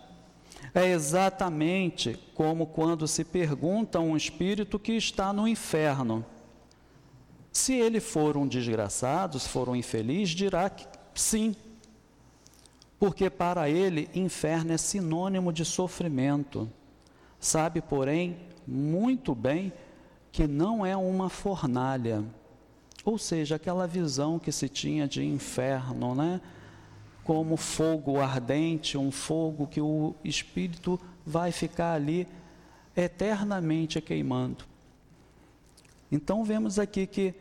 É exatamente como quando se pergunta a um espírito que está no inferno: Se ele for um desgraçado, se for um infeliz, dirá que sim, porque para ele inferno é sinônimo de sofrimento. Sabe, porém, muito bem que não é uma fornalha, ou seja, aquela visão que se tinha de inferno, né? Como fogo ardente, um fogo que o espírito vai ficar ali eternamente queimando. Então vemos aqui que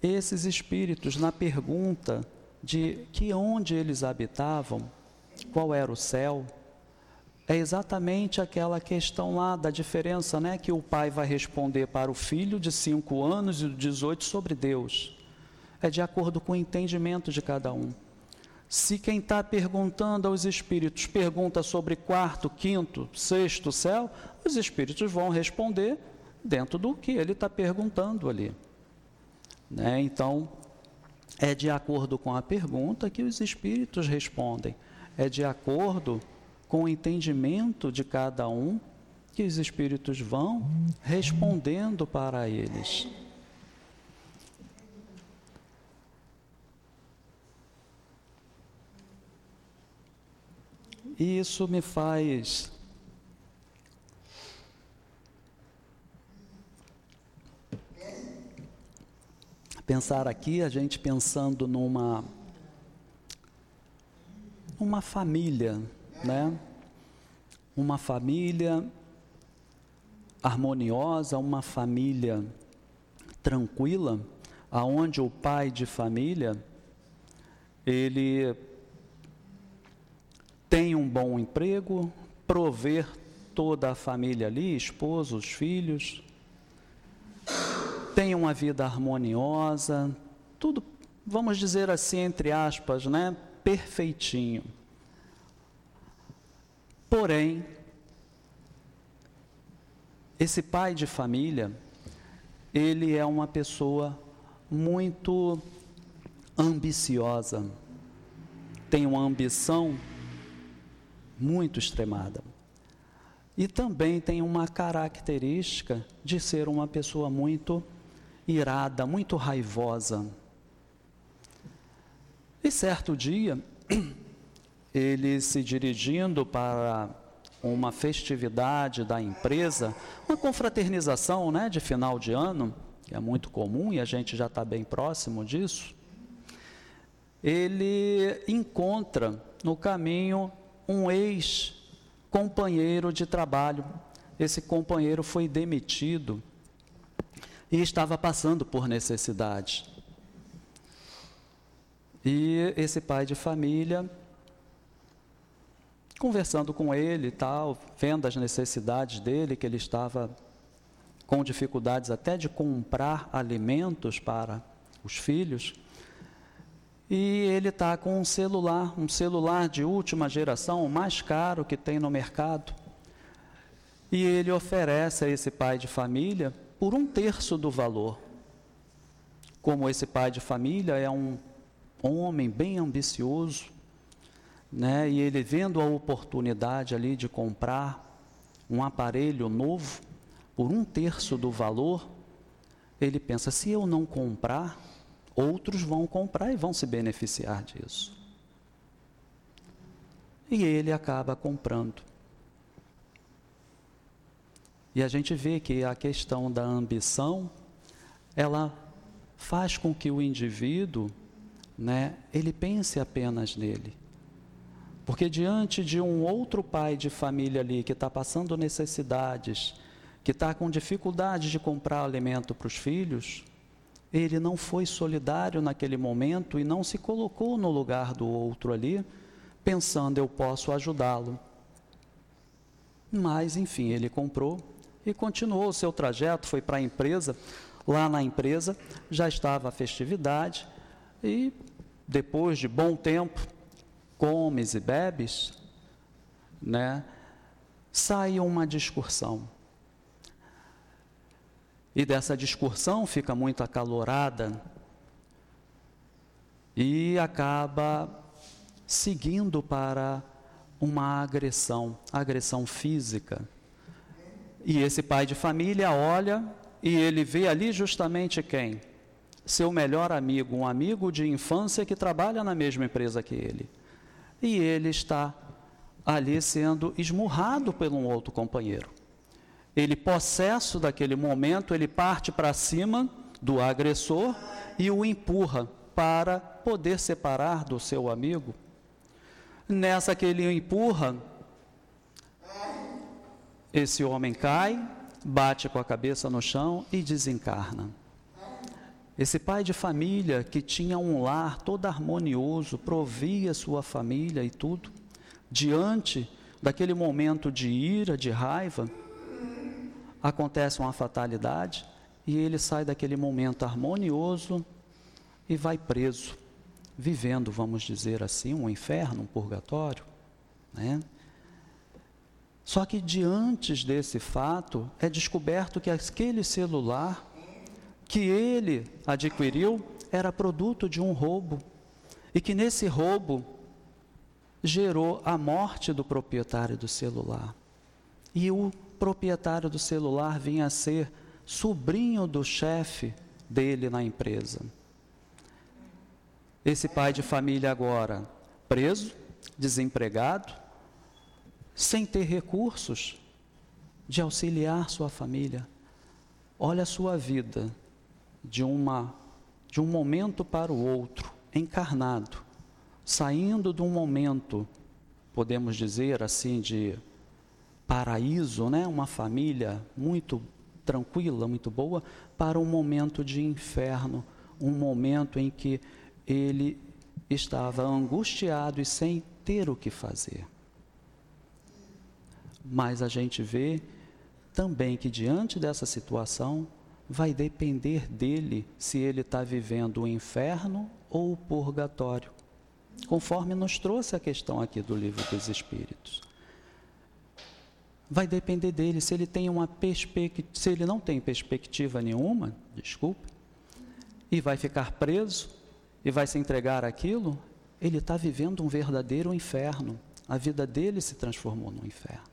esses espíritos, na pergunta de que onde eles habitavam, qual era o céu, é exatamente aquela questão lá da diferença, né? Que o pai vai responder para o filho de 5 anos e de 18 sobre Deus. É de acordo com o entendimento de cada um. Se quem está perguntando aos espíritos pergunta sobre quarto, quinto, sexto céu, os espíritos vão responder dentro do que ele está perguntando ali. Né? Então, é de acordo com a pergunta que os espíritos respondem, é de acordo com o entendimento de cada um que os espíritos vão respondendo para eles. E isso me faz pensar aqui, a gente pensando numa uma família, né? Uma família harmoniosa, uma família tranquila, aonde o pai de família ele tem um bom emprego, prover toda a família ali, esposo, os filhos, tem uma vida harmoniosa, tudo, vamos dizer assim, entre aspas, né, perfeitinho. Porém, esse pai de família, ele é uma pessoa muito ambiciosa, tem uma ambição muito extremada. E também tem uma característica de ser uma pessoa muito irada, muito raivosa. E certo dia, ele se dirigindo para uma festividade da empresa, uma confraternização né, de final de ano, que é muito comum e a gente já está bem próximo disso, ele encontra no caminho um ex-companheiro de trabalho. Esse companheiro foi demitido e estava passando por necessidade. E esse pai de família, conversando com ele tal, vendo as necessidades dele, que ele estava com dificuldades até de comprar alimentos para os filhos, e ele está com um celular, um celular de última geração, o mais caro que tem no mercado. E ele oferece a esse pai de família por um terço do valor. Como esse pai de família é um homem bem ambicioso, né? E ele vendo a oportunidade ali de comprar um aparelho novo por um terço do valor, ele pensa: se eu não comprar, outros vão comprar e vão se beneficiar disso. E ele acaba comprando. E a gente vê que a questão da ambição, ela faz com que o indivíduo, né, ele pense apenas nele. Porque diante de um outro pai de família ali que está passando necessidades, que está com dificuldade de comprar alimento para os filhos, ele não foi solidário naquele momento e não se colocou no lugar do outro ali, pensando eu posso ajudá-lo. Mas, enfim, ele comprou e continuou o seu trajeto, foi para a empresa. Lá na empresa já estava a festividade e, depois de bom tempo, comes e bebes, né, sai uma discussão. E dessa discussão fica muito acalorada e acaba seguindo para uma agressão, agressão física. E esse pai de família olha e ele vê ali justamente quem? Seu melhor amigo, um amigo de infância que trabalha na mesma empresa que ele. E ele está ali sendo esmurrado por um outro companheiro. Ele, possesso daquele momento, ele parte para cima do agressor e o empurra para poder separar do seu amigo. Nessa que ele o empurra, esse homem cai, bate com a cabeça no chão e desencarna. Esse pai de família que tinha um lar todo harmonioso, provia sua família e tudo, diante daquele momento de ira, de raiva, acontece uma fatalidade e ele sai daquele momento harmonioso e vai preso, vivendo, vamos dizer assim, um inferno, um purgatório, né? Só que diante desse fato é descoberto que aquele celular que ele adquiriu era produto de um roubo e que nesse roubo gerou a morte do proprietário do celular. E o proprietário do celular vinha a ser sobrinho do chefe dele na empresa. Esse pai de família agora preso, desempregado, sem ter recursos de auxiliar sua família. Olha a sua vida de uma de um momento para o outro, encarnado, saindo de um momento, podemos dizer assim, de paraíso, né? uma família muito tranquila, muito boa, para um momento de inferno, um momento em que ele estava angustiado e sem ter o que fazer. Mas a gente vê também que diante dessa situação vai depender dele se ele está vivendo o inferno ou o purgatório, conforme nos trouxe a questão aqui do livro dos Espíritos vai depender dele. Se ele tem uma perspectiva, se ele não tem perspectiva nenhuma, desculpe, e vai ficar preso e vai se entregar aquilo, ele está vivendo um verdadeiro inferno. A vida dele se transformou num inferno.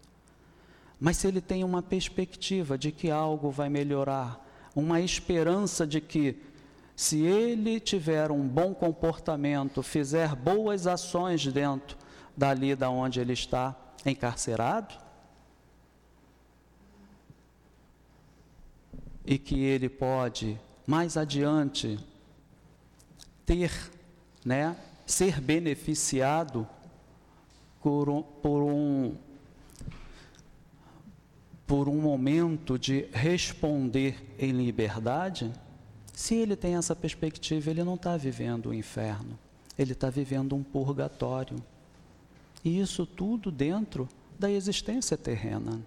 Mas se ele tem uma perspectiva de que algo vai melhorar, uma esperança de que se ele tiver um bom comportamento, fizer boas ações dentro dali da onde ele está encarcerado, e que ele pode mais adiante ter, né, ser beneficiado por um, por um, por um momento de responder em liberdade, se ele tem essa perspectiva, ele não está vivendo o um inferno, ele está vivendo um purgatório. E isso tudo dentro da existência terrena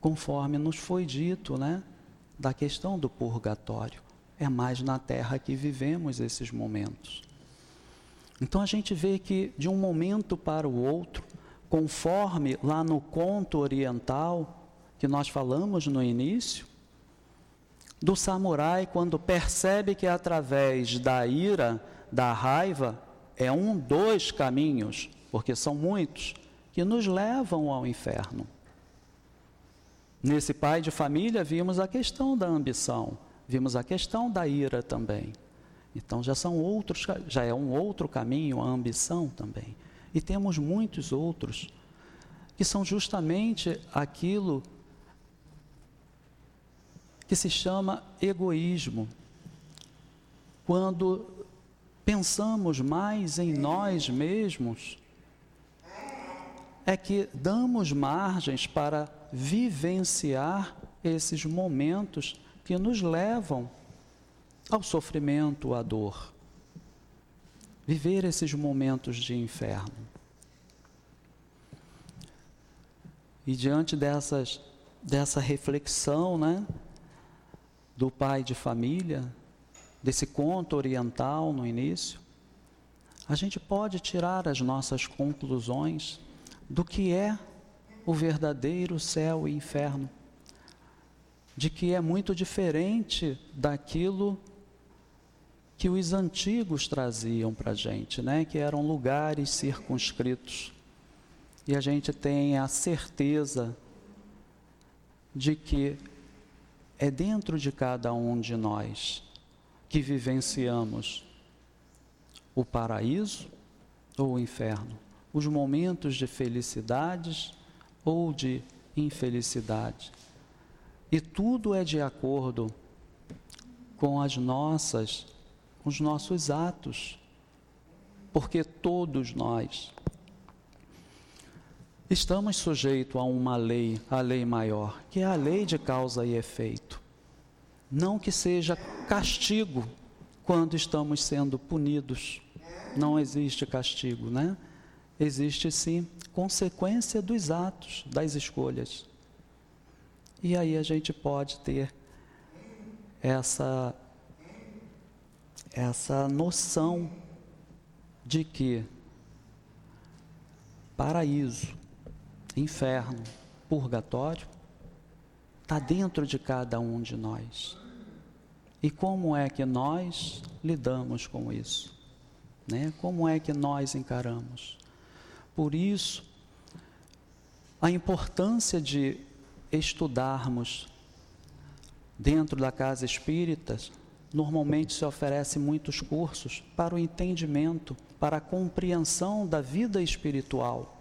conforme nos foi dito, né, da questão do purgatório. É mais na terra que vivemos esses momentos. Então a gente vê que de um momento para o outro, conforme lá no conto oriental que nós falamos no início, do samurai quando percebe que através da ira, da raiva, é um dos caminhos, porque são muitos, que nos levam ao inferno. Nesse pai de família, vimos a questão da ambição, vimos a questão da ira também. Então já são outros, já é um outro caminho a ambição também. E temos muitos outros que são justamente aquilo que se chama egoísmo. Quando pensamos mais em nós mesmos, é que damos margens para vivenciar esses momentos que nos levam ao sofrimento, à dor. Viver esses momentos de inferno. E diante dessas, dessa reflexão, né, do pai de família, desse conto oriental no início, a gente pode tirar as nossas conclusões do que é o verdadeiro céu e inferno, de que é muito diferente daquilo que os antigos traziam para a gente, né? que eram lugares circunscritos. E a gente tem a certeza de que é dentro de cada um de nós que vivenciamos? O paraíso ou o inferno? Os momentos de felicidades ou de infelicidade? E tudo é de acordo com as nossas, com os nossos atos, porque todos nós estamos sujeitos a uma lei, a lei maior, que é a lei de causa e efeito. Não que seja castigo quando estamos sendo punidos. Não existe castigo, né? Existe sim consequência dos atos, das escolhas. E aí a gente pode ter essa essa noção de que paraíso inferno, purgatório, está dentro de cada um de nós. E como é que nós lidamos com isso? Né? Como é que nós encaramos? Por isso, a importância de estudarmos dentro da casa espírita, normalmente se oferece muitos cursos para o entendimento, para a compreensão da vida espiritual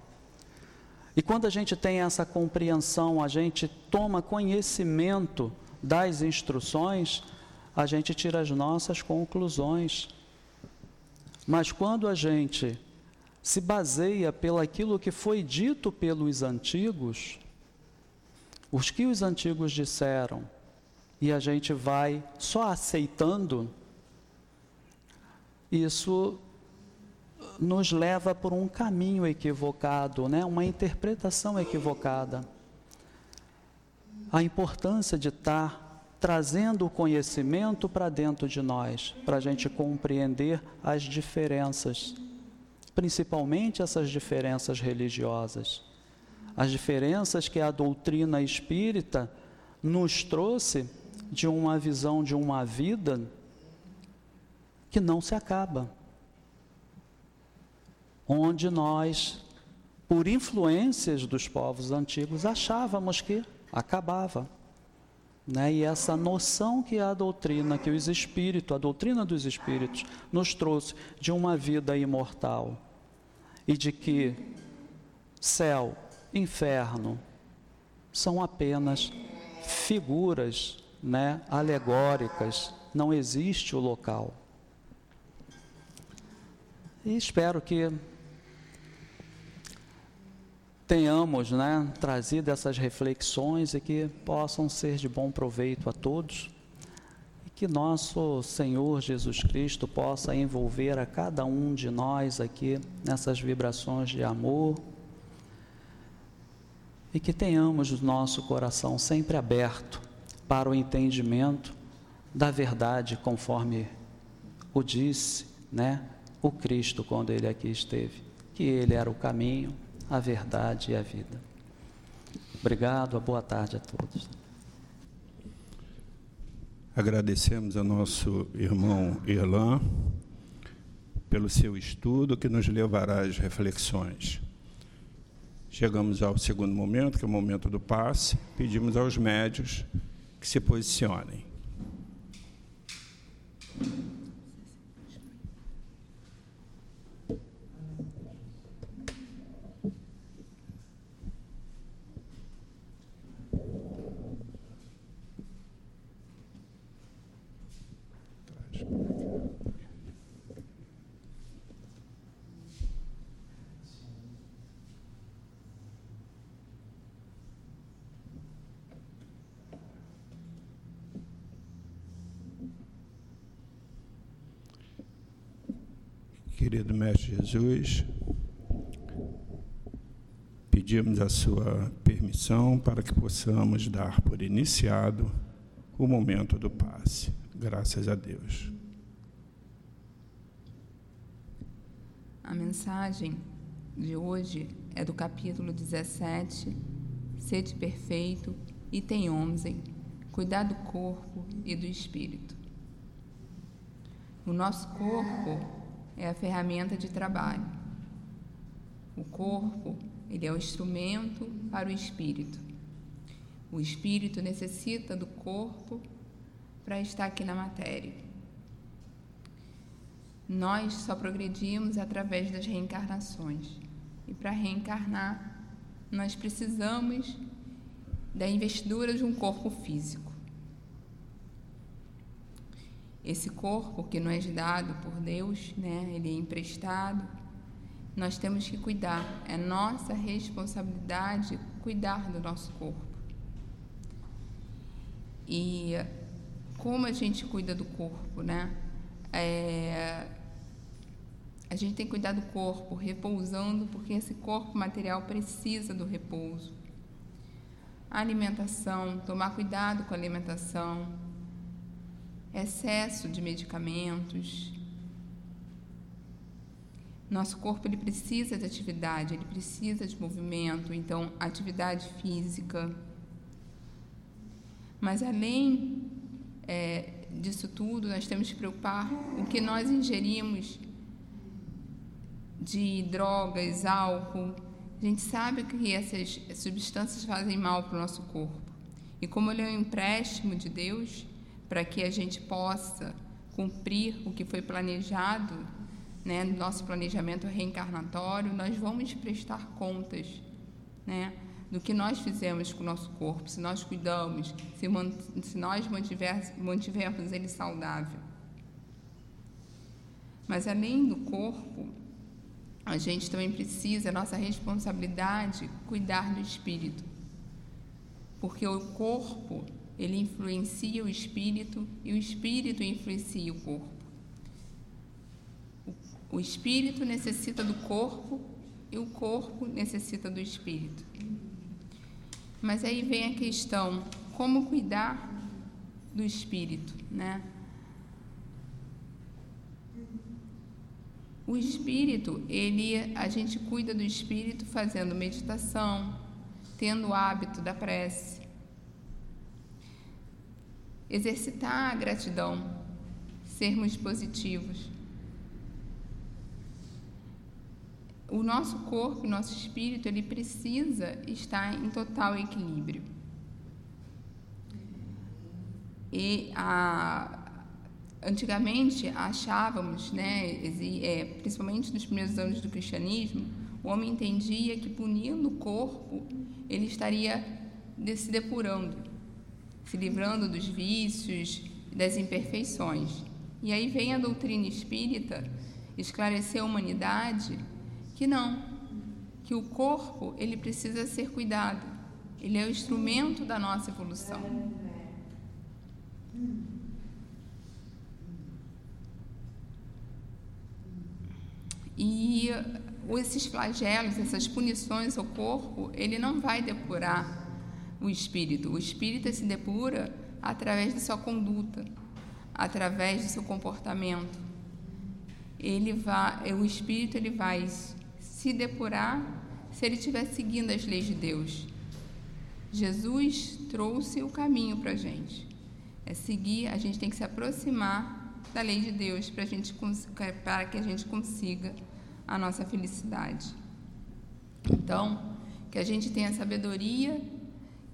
e quando a gente tem essa compreensão, a gente toma conhecimento das instruções, a gente tira as nossas conclusões. Mas quando a gente se baseia pelo aquilo que foi dito pelos antigos, os que os antigos disseram, e a gente vai só aceitando, isso nos leva por um caminho equivocado, né? uma interpretação equivocada. A importância de estar trazendo o conhecimento para dentro de nós, para a gente compreender as diferenças, principalmente essas diferenças religiosas, as diferenças que a doutrina espírita nos trouxe de uma visão de uma vida que não se acaba onde nós, por influências dos povos antigos, achávamos que acabava. Né? E essa noção que a doutrina, que os espíritos, a doutrina dos espíritos, nos trouxe de uma vida imortal e de que céu, inferno são apenas figuras né, alegóricas, não existe o local. E espero que tenhamos né, trazido essas reflexões e que possam ser de bom proveito a todos. E que nosso Senhor Jesus Cristo possa envolver a cada um de nós aqui nessas vibrações de amor. E que tenhamos o nosso coração sempre aberto para o entendimento da verdade, conforme o disse, né, o Cristo quando ele aqui esteve, que ele era o caminho, a verdade e a vida. Obrigado, boa tarde a todos. Agradecemos ao nosso irmão Irlan pelo seu estudo que nos levará às reflexões. Chegamos ao segundo momento, que é o momento do passe. Pedimos aos médios que se posicionem. Querido Mestre Jesus, pedimos a sua permissão para que possamos dar por iniciado o momento do passe. Graças a Deus. A mensagem de hoje é do capítulo 17, Sede perfeito e tem onzen, cuidar do corpo e do espírito. O nosso corpo é a ferramenta de trabalho. O corpo, ele é o instrumento para o espírito. O espírito necessita do corpo para estar aqui na matéria. Nós só progredimos através das reencarnações. E para reencarnar, nós precisamos da investidura de um corpo físico. Esse corpo que nos é dado por Deus, né, ele é emprestado, nós temos que cuidar. É nossa responsabilidade cuidar do nosso corpo. E como a gente cuida do corpo, né? É, a gente tem que cuidar do corpo, repousando, porque esse corpo material precisa do repouso. A alimentação, tomar cuidado com a alimentação, excesso de medicamentos. Nosso corpo ele precisa de atividade, ele precisa de movimento, então atividade física. Mas além é, disso tudo, nós temos que preocupar o que nós ingerimos de drogas, álcool. A gente sabe que essas substâncias fazem mal para o nosso corpo. E como ele é um empréstimo de Deus, para que a gente possa cumprir o que foi planejado, né, no nosso planejamento reencarnatório, nós vamos prestar contas, né, do que nós fizemos com o nosso corpo, se nós cuidamos, se, se nós mantiver, mantivermos ele saudável. Mas além do corpo, a gente também precisa, nossa responsabilidade, cuidar do espírito. Porque o corpo ele influencia o espírito e o espírito influencia o corpo. O espírito necessita do corpo e o corpo necessita do espírito. Mas aí vem a questão: como cuidar do espírito, né? O espírito, ele, a gente cuida do espírito fazendo meditação, tendo o hábito da prece, exercitar a gratidão, sermos positivos. O nosso corpo, o nosso espírito, ele precisa estar em total equilíbrio. E a, antigamente achávamos, né, é, principalmente nos primeiros anos do cristianismo, o homem entendia que punindo o corpo ele estaria se depurando se livrando dos vícios, das imperfeições. E aí vem a doutrina espírita esclarecer a humanidade que não, que o corpo ele precisa ser cuidado. Ele é o instrumento da nossa evolução. E esses flagelos, essas punições ao corpo, ele não vai depurar o espírito. O espírito se depura através da sua conduta, através do seu comportamento. Ele vai, o espírito ele vai se depurar se ele estiver seguindo as leis de Deus. Jesus trouxe o caminho para a gente. É seguir, a gente tem que se aproximar da lei de Deus para, para que a gente consiga a nossa felicidade. Então, que a gente tenha sabedoria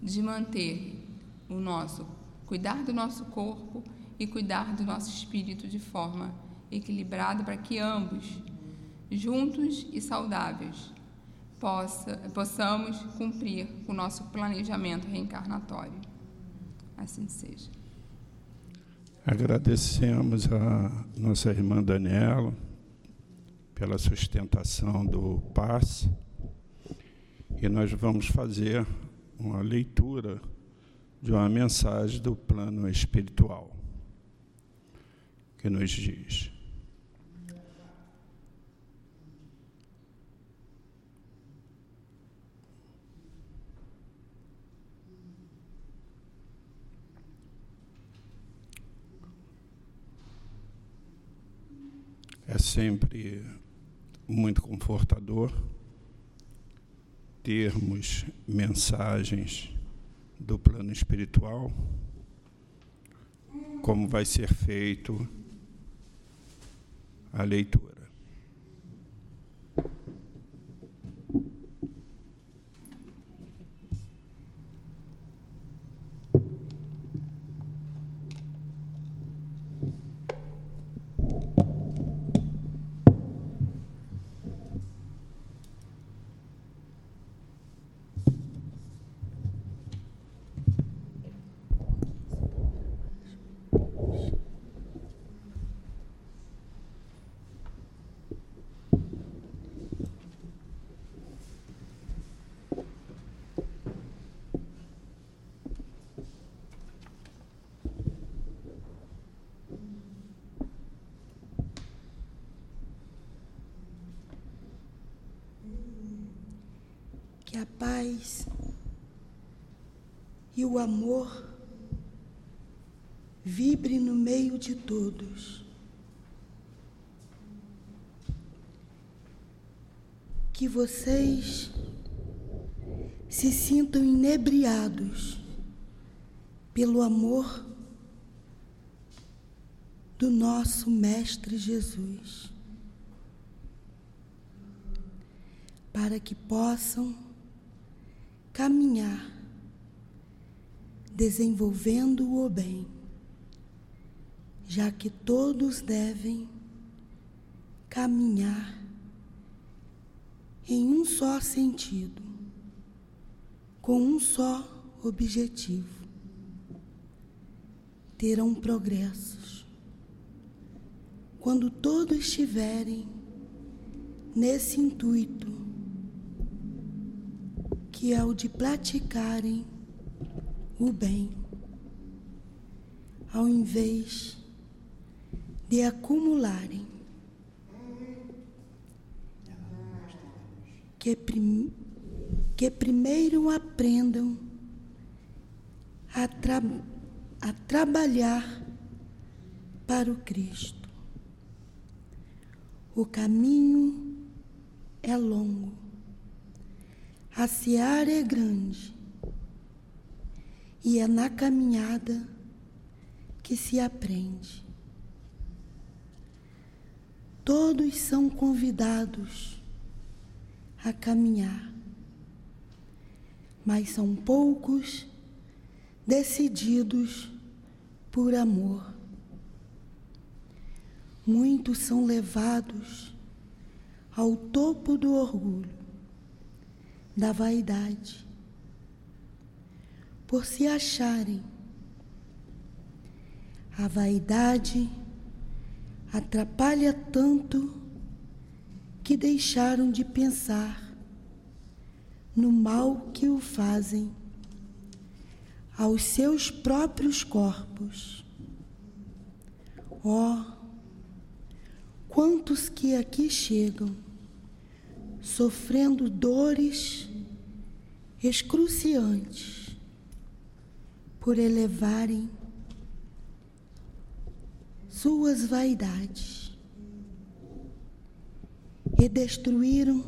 de manter o nosso, cuidar do nosso corpo e cuidar do nosso espírito de forma equilibrada para que ambos, juntos e saudáveis, possa, possamos cumprir o nosso planejamento reencarnatório. Assim seja. Agradecemos a nossa irmã Daniela pela sustentação do passe e nós vamos fazer uma leitura de uma mensagem do plano espiritual, que nos diz. É sempre muito confortador termos mensagens do plano espiritual, como vai ser feito a leitura. E o amor vibre no meio de todos. Que vocês se sintam inebriados pelo amor do nosso Mestre Jesus, para que possam caminhar desenvolvendo o bem, já que todos devem caminhar em um só sentido, com um só objetivo. Terão progressos. Quando todos estiverem nesse intuito, que é o de praticarem o bem, ao invés de acumularem. Que, prim, que primeiro aprendam a, tra, a trabalhar para o Cristo. O caminho é longo, a seara é grande, e é na caminhada que se aprende. Todos são convidados a caminhar, mas são poucos decididos por amor. Muitos são levados ao topo do orgulho, da vaidade, por se acharem. A vaidade atrapalha tanto que deixaram de pensar no mal que o fazem aos seus próprios corpos. Ó, oh, quantos que aqui chegam sofrendo dores excruciantes por elevarem suas vaidades e destruíram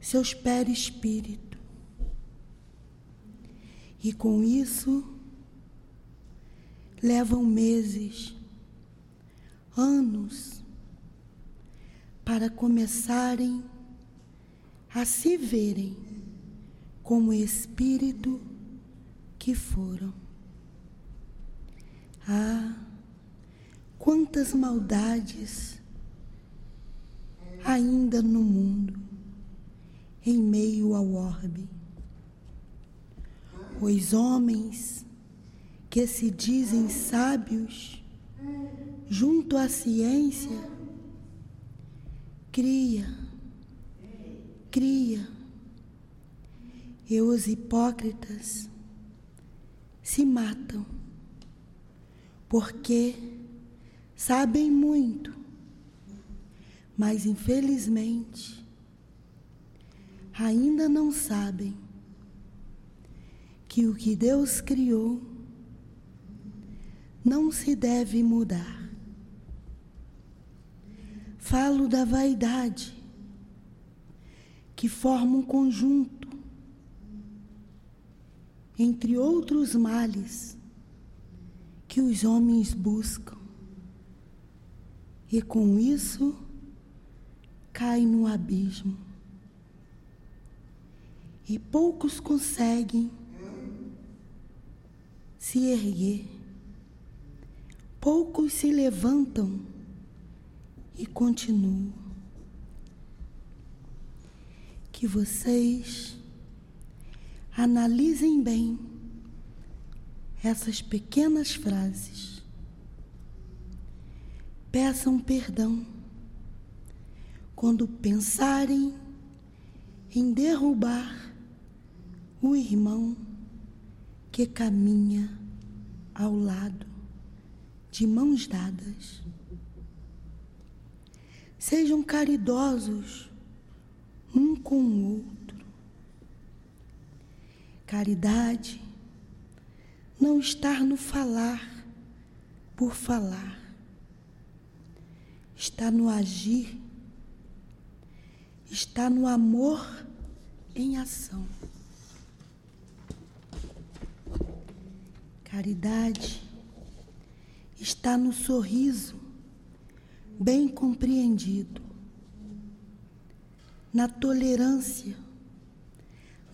seus perispírito. E com isso levam meses, anos para começarem a se verem como espírito que foram. Ah, quantas maldades ainda no mundo, em meio ao orbe. Os homens que se dizem sábios, junto à ciência, cria, cria, e os hipócritas se matam, porque sabem muito, mas infelizmente ainda não sabem que o que Deus criou não se deve mudar. Falo da vaidade, que forma um conjunto entre outros males que os homens buscam. E com isso cai no abismo. E poucos conseguem se erguer. Poucos se levantam e continuam. Que vocês Analisem bem essas pequenas frases. Peçam perdão quando pensarem em derrubar o irmão que caminha ao lado, de mãos dadas. Sejam caridosos um com o outro. Caridade não estar no falar por falar, está no agir, está no amor em ação. Caridade está no sorriso bem compreendido, na tolerância,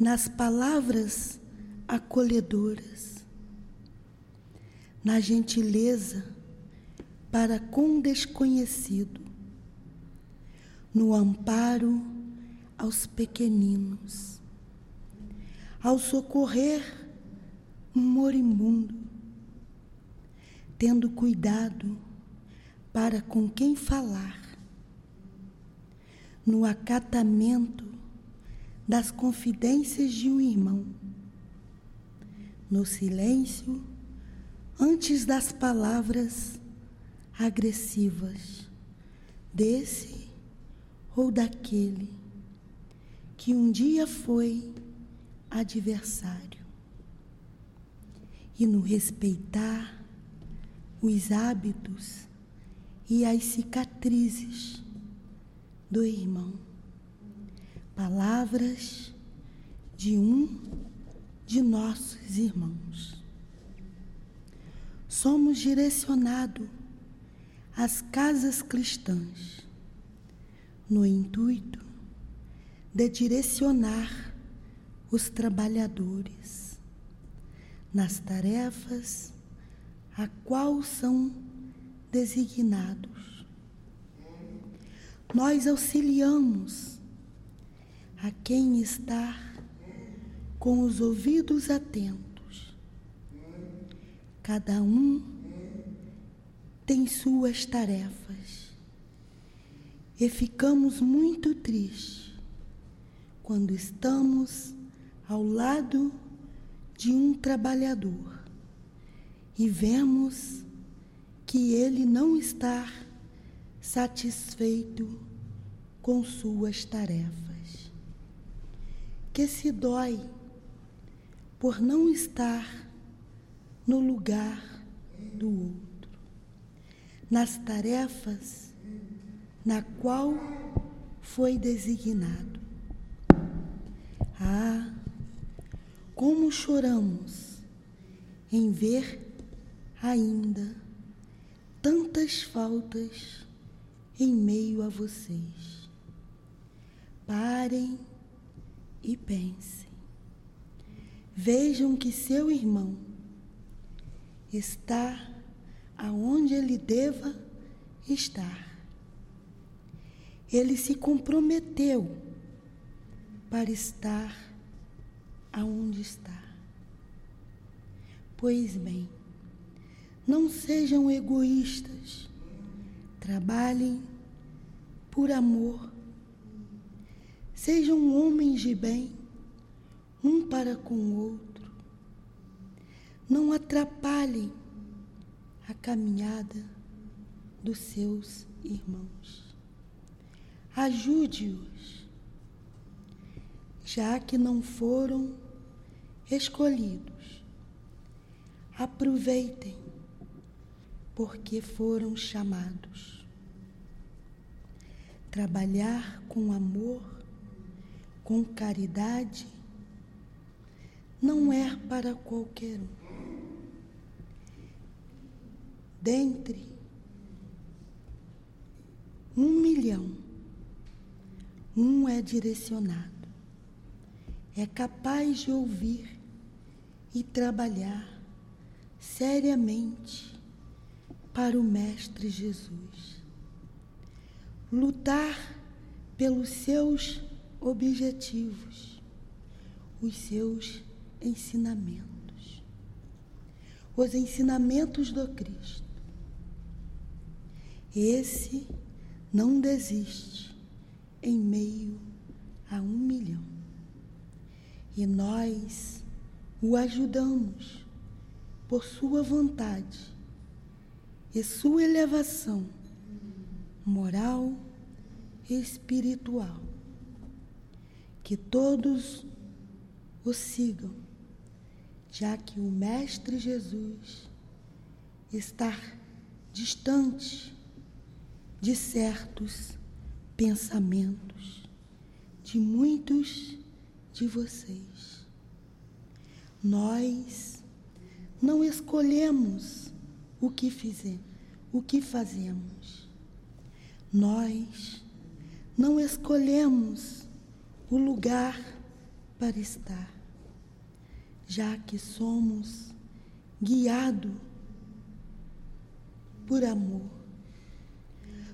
nas palavras acolhedoras, na gentileza para com desconhecido, no amparo aos pequeninos, ao socorrer um moribundo, tendo cuidado para com quem falar, no acatamento das confidências de um irmão, no silêncio antes das palavras agressivas desse ou daquele que um dia foi adversário, e no respeitar os hábitos e as cicatrizes do irmão. Palavras de um de nossos irmãos. Somos direcionados às casas cristãs no intuito de direcionar os trabalhadores nas tarefas a qual são designados. Nós auxiliamos a quem está com os ouvidos atentos. Cada um tem suas tarefas. E ficamos muito tristes quando estamos ao lado de um trabalhador e vemos que ele não está satisfeito com suas tarefas, que se dói por não estar no lugar do outro, nas tarefas na qual foi designado. Ah, como choramos em ver ainda tantas faltas em meio a vocês. Parem e pensem. Vejam que seu irmão está aonde ele deva estar. Ele se comprometeu para estar aonde está. Pois bem, não sejam egoístas. Trabalhem por amor. Sejam homens de bem, um para com o outro. Não atrapalhem a caminhada dos seus irmãos. Ajude-os, já que não foram escolhidos. Aproveitem porque foram chamados. Trabalhar com amor, com caridade, não é para qualquer um. Dentre um milhão, um é direcionado, é capaz de ouvir e trabalhar seriamente para o Mestre Jesus. Lutar pelos seus objetivos, os seus ensinamentos, os ensinamentos do Cristo. Esse não desiste em meio a um milhão. E nós o ajudamos por sua vontade e sua elevação moral e espiritual. Que todos o sigam já que o Mestre Jesus está distante de certos pensamentos de muitos de vocês. Nós não escolhemos o que fizemos, o que fazemos. Nós não escolhemos o lugar para estar, já que somos guiados por amor.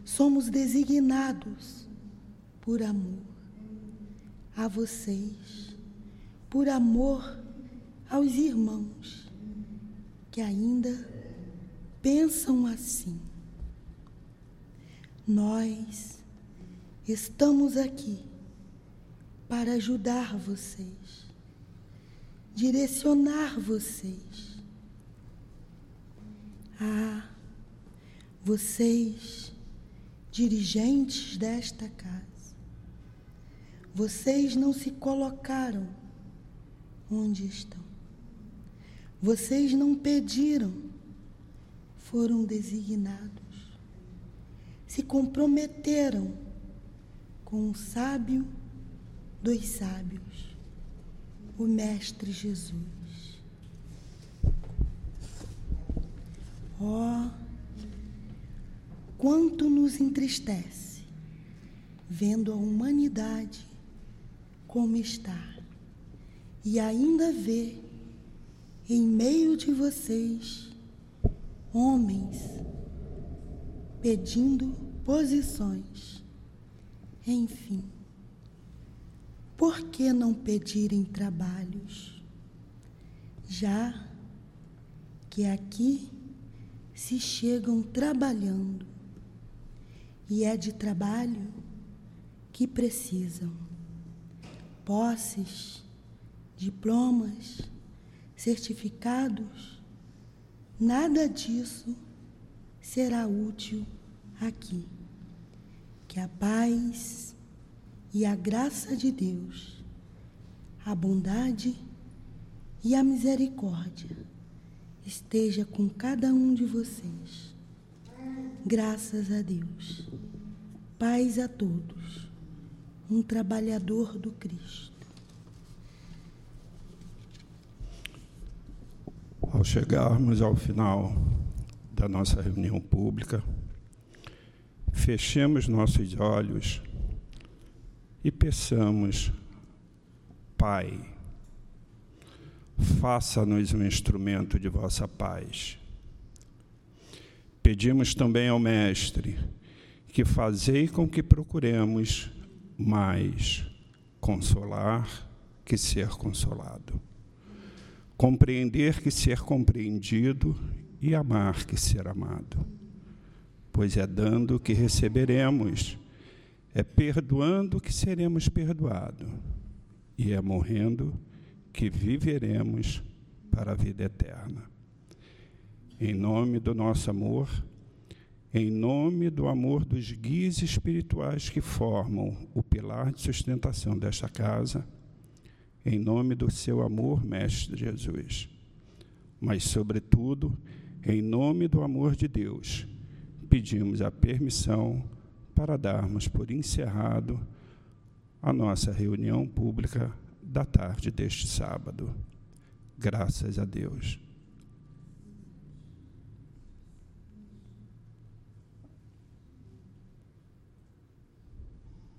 Somos designados por amor a vocês, por amor aos irmãos que ainda pensam assim. Nós estamos aqui para ajudar vocês, direcionar vocês. Ah, vocês, dirigentes desta casa, vocês não se colocaram onde estão. Vocês não pediram, foram designados. Se comprometeram com o sábio dos sábios, o Mestre Jesus. Ó, oh, quanto nos entristece vendo a humanidade como está e ainda ver em meio de vocês homens pedindo posições. Enfim, por que não pedirem trabalhos? Já que aqui se chegam trabalhando e é de trabalho que precisam posses, diplomas, certificados, nada disso será útil aqui. Que a paz e a graça de Deus, a bondade e a misericórdia esteja com cada um de vocês. Graças a Deus. Paz a todos um trabalhador do Cristo. Ao chegarmos ao final da nossa reunião pública, fechemos nossos olhos e peçamos, Pai, faça-nos um instrumento de vossa paz. Pedimos também ao Mestre que fazei com que procuremos mais consolar que ser consolado. Compreender que ser compreendido e amar que ser amado. Pois é dando que receberemos, é perdoando que seremos perdoados, e é morrendo que viveremos para a vida eterna. Em nome do nosso amor, em nome do amor dos guias espirituais que formam o pilar de sustentação desta casa, em nome do seu amor, Mestre Jesus, mas, sobretudo, em nome do amor de Deus, pedimos a permissão para darmos por encerrado a nossa reunião pública da tarde deste sábado. Graças a Deus.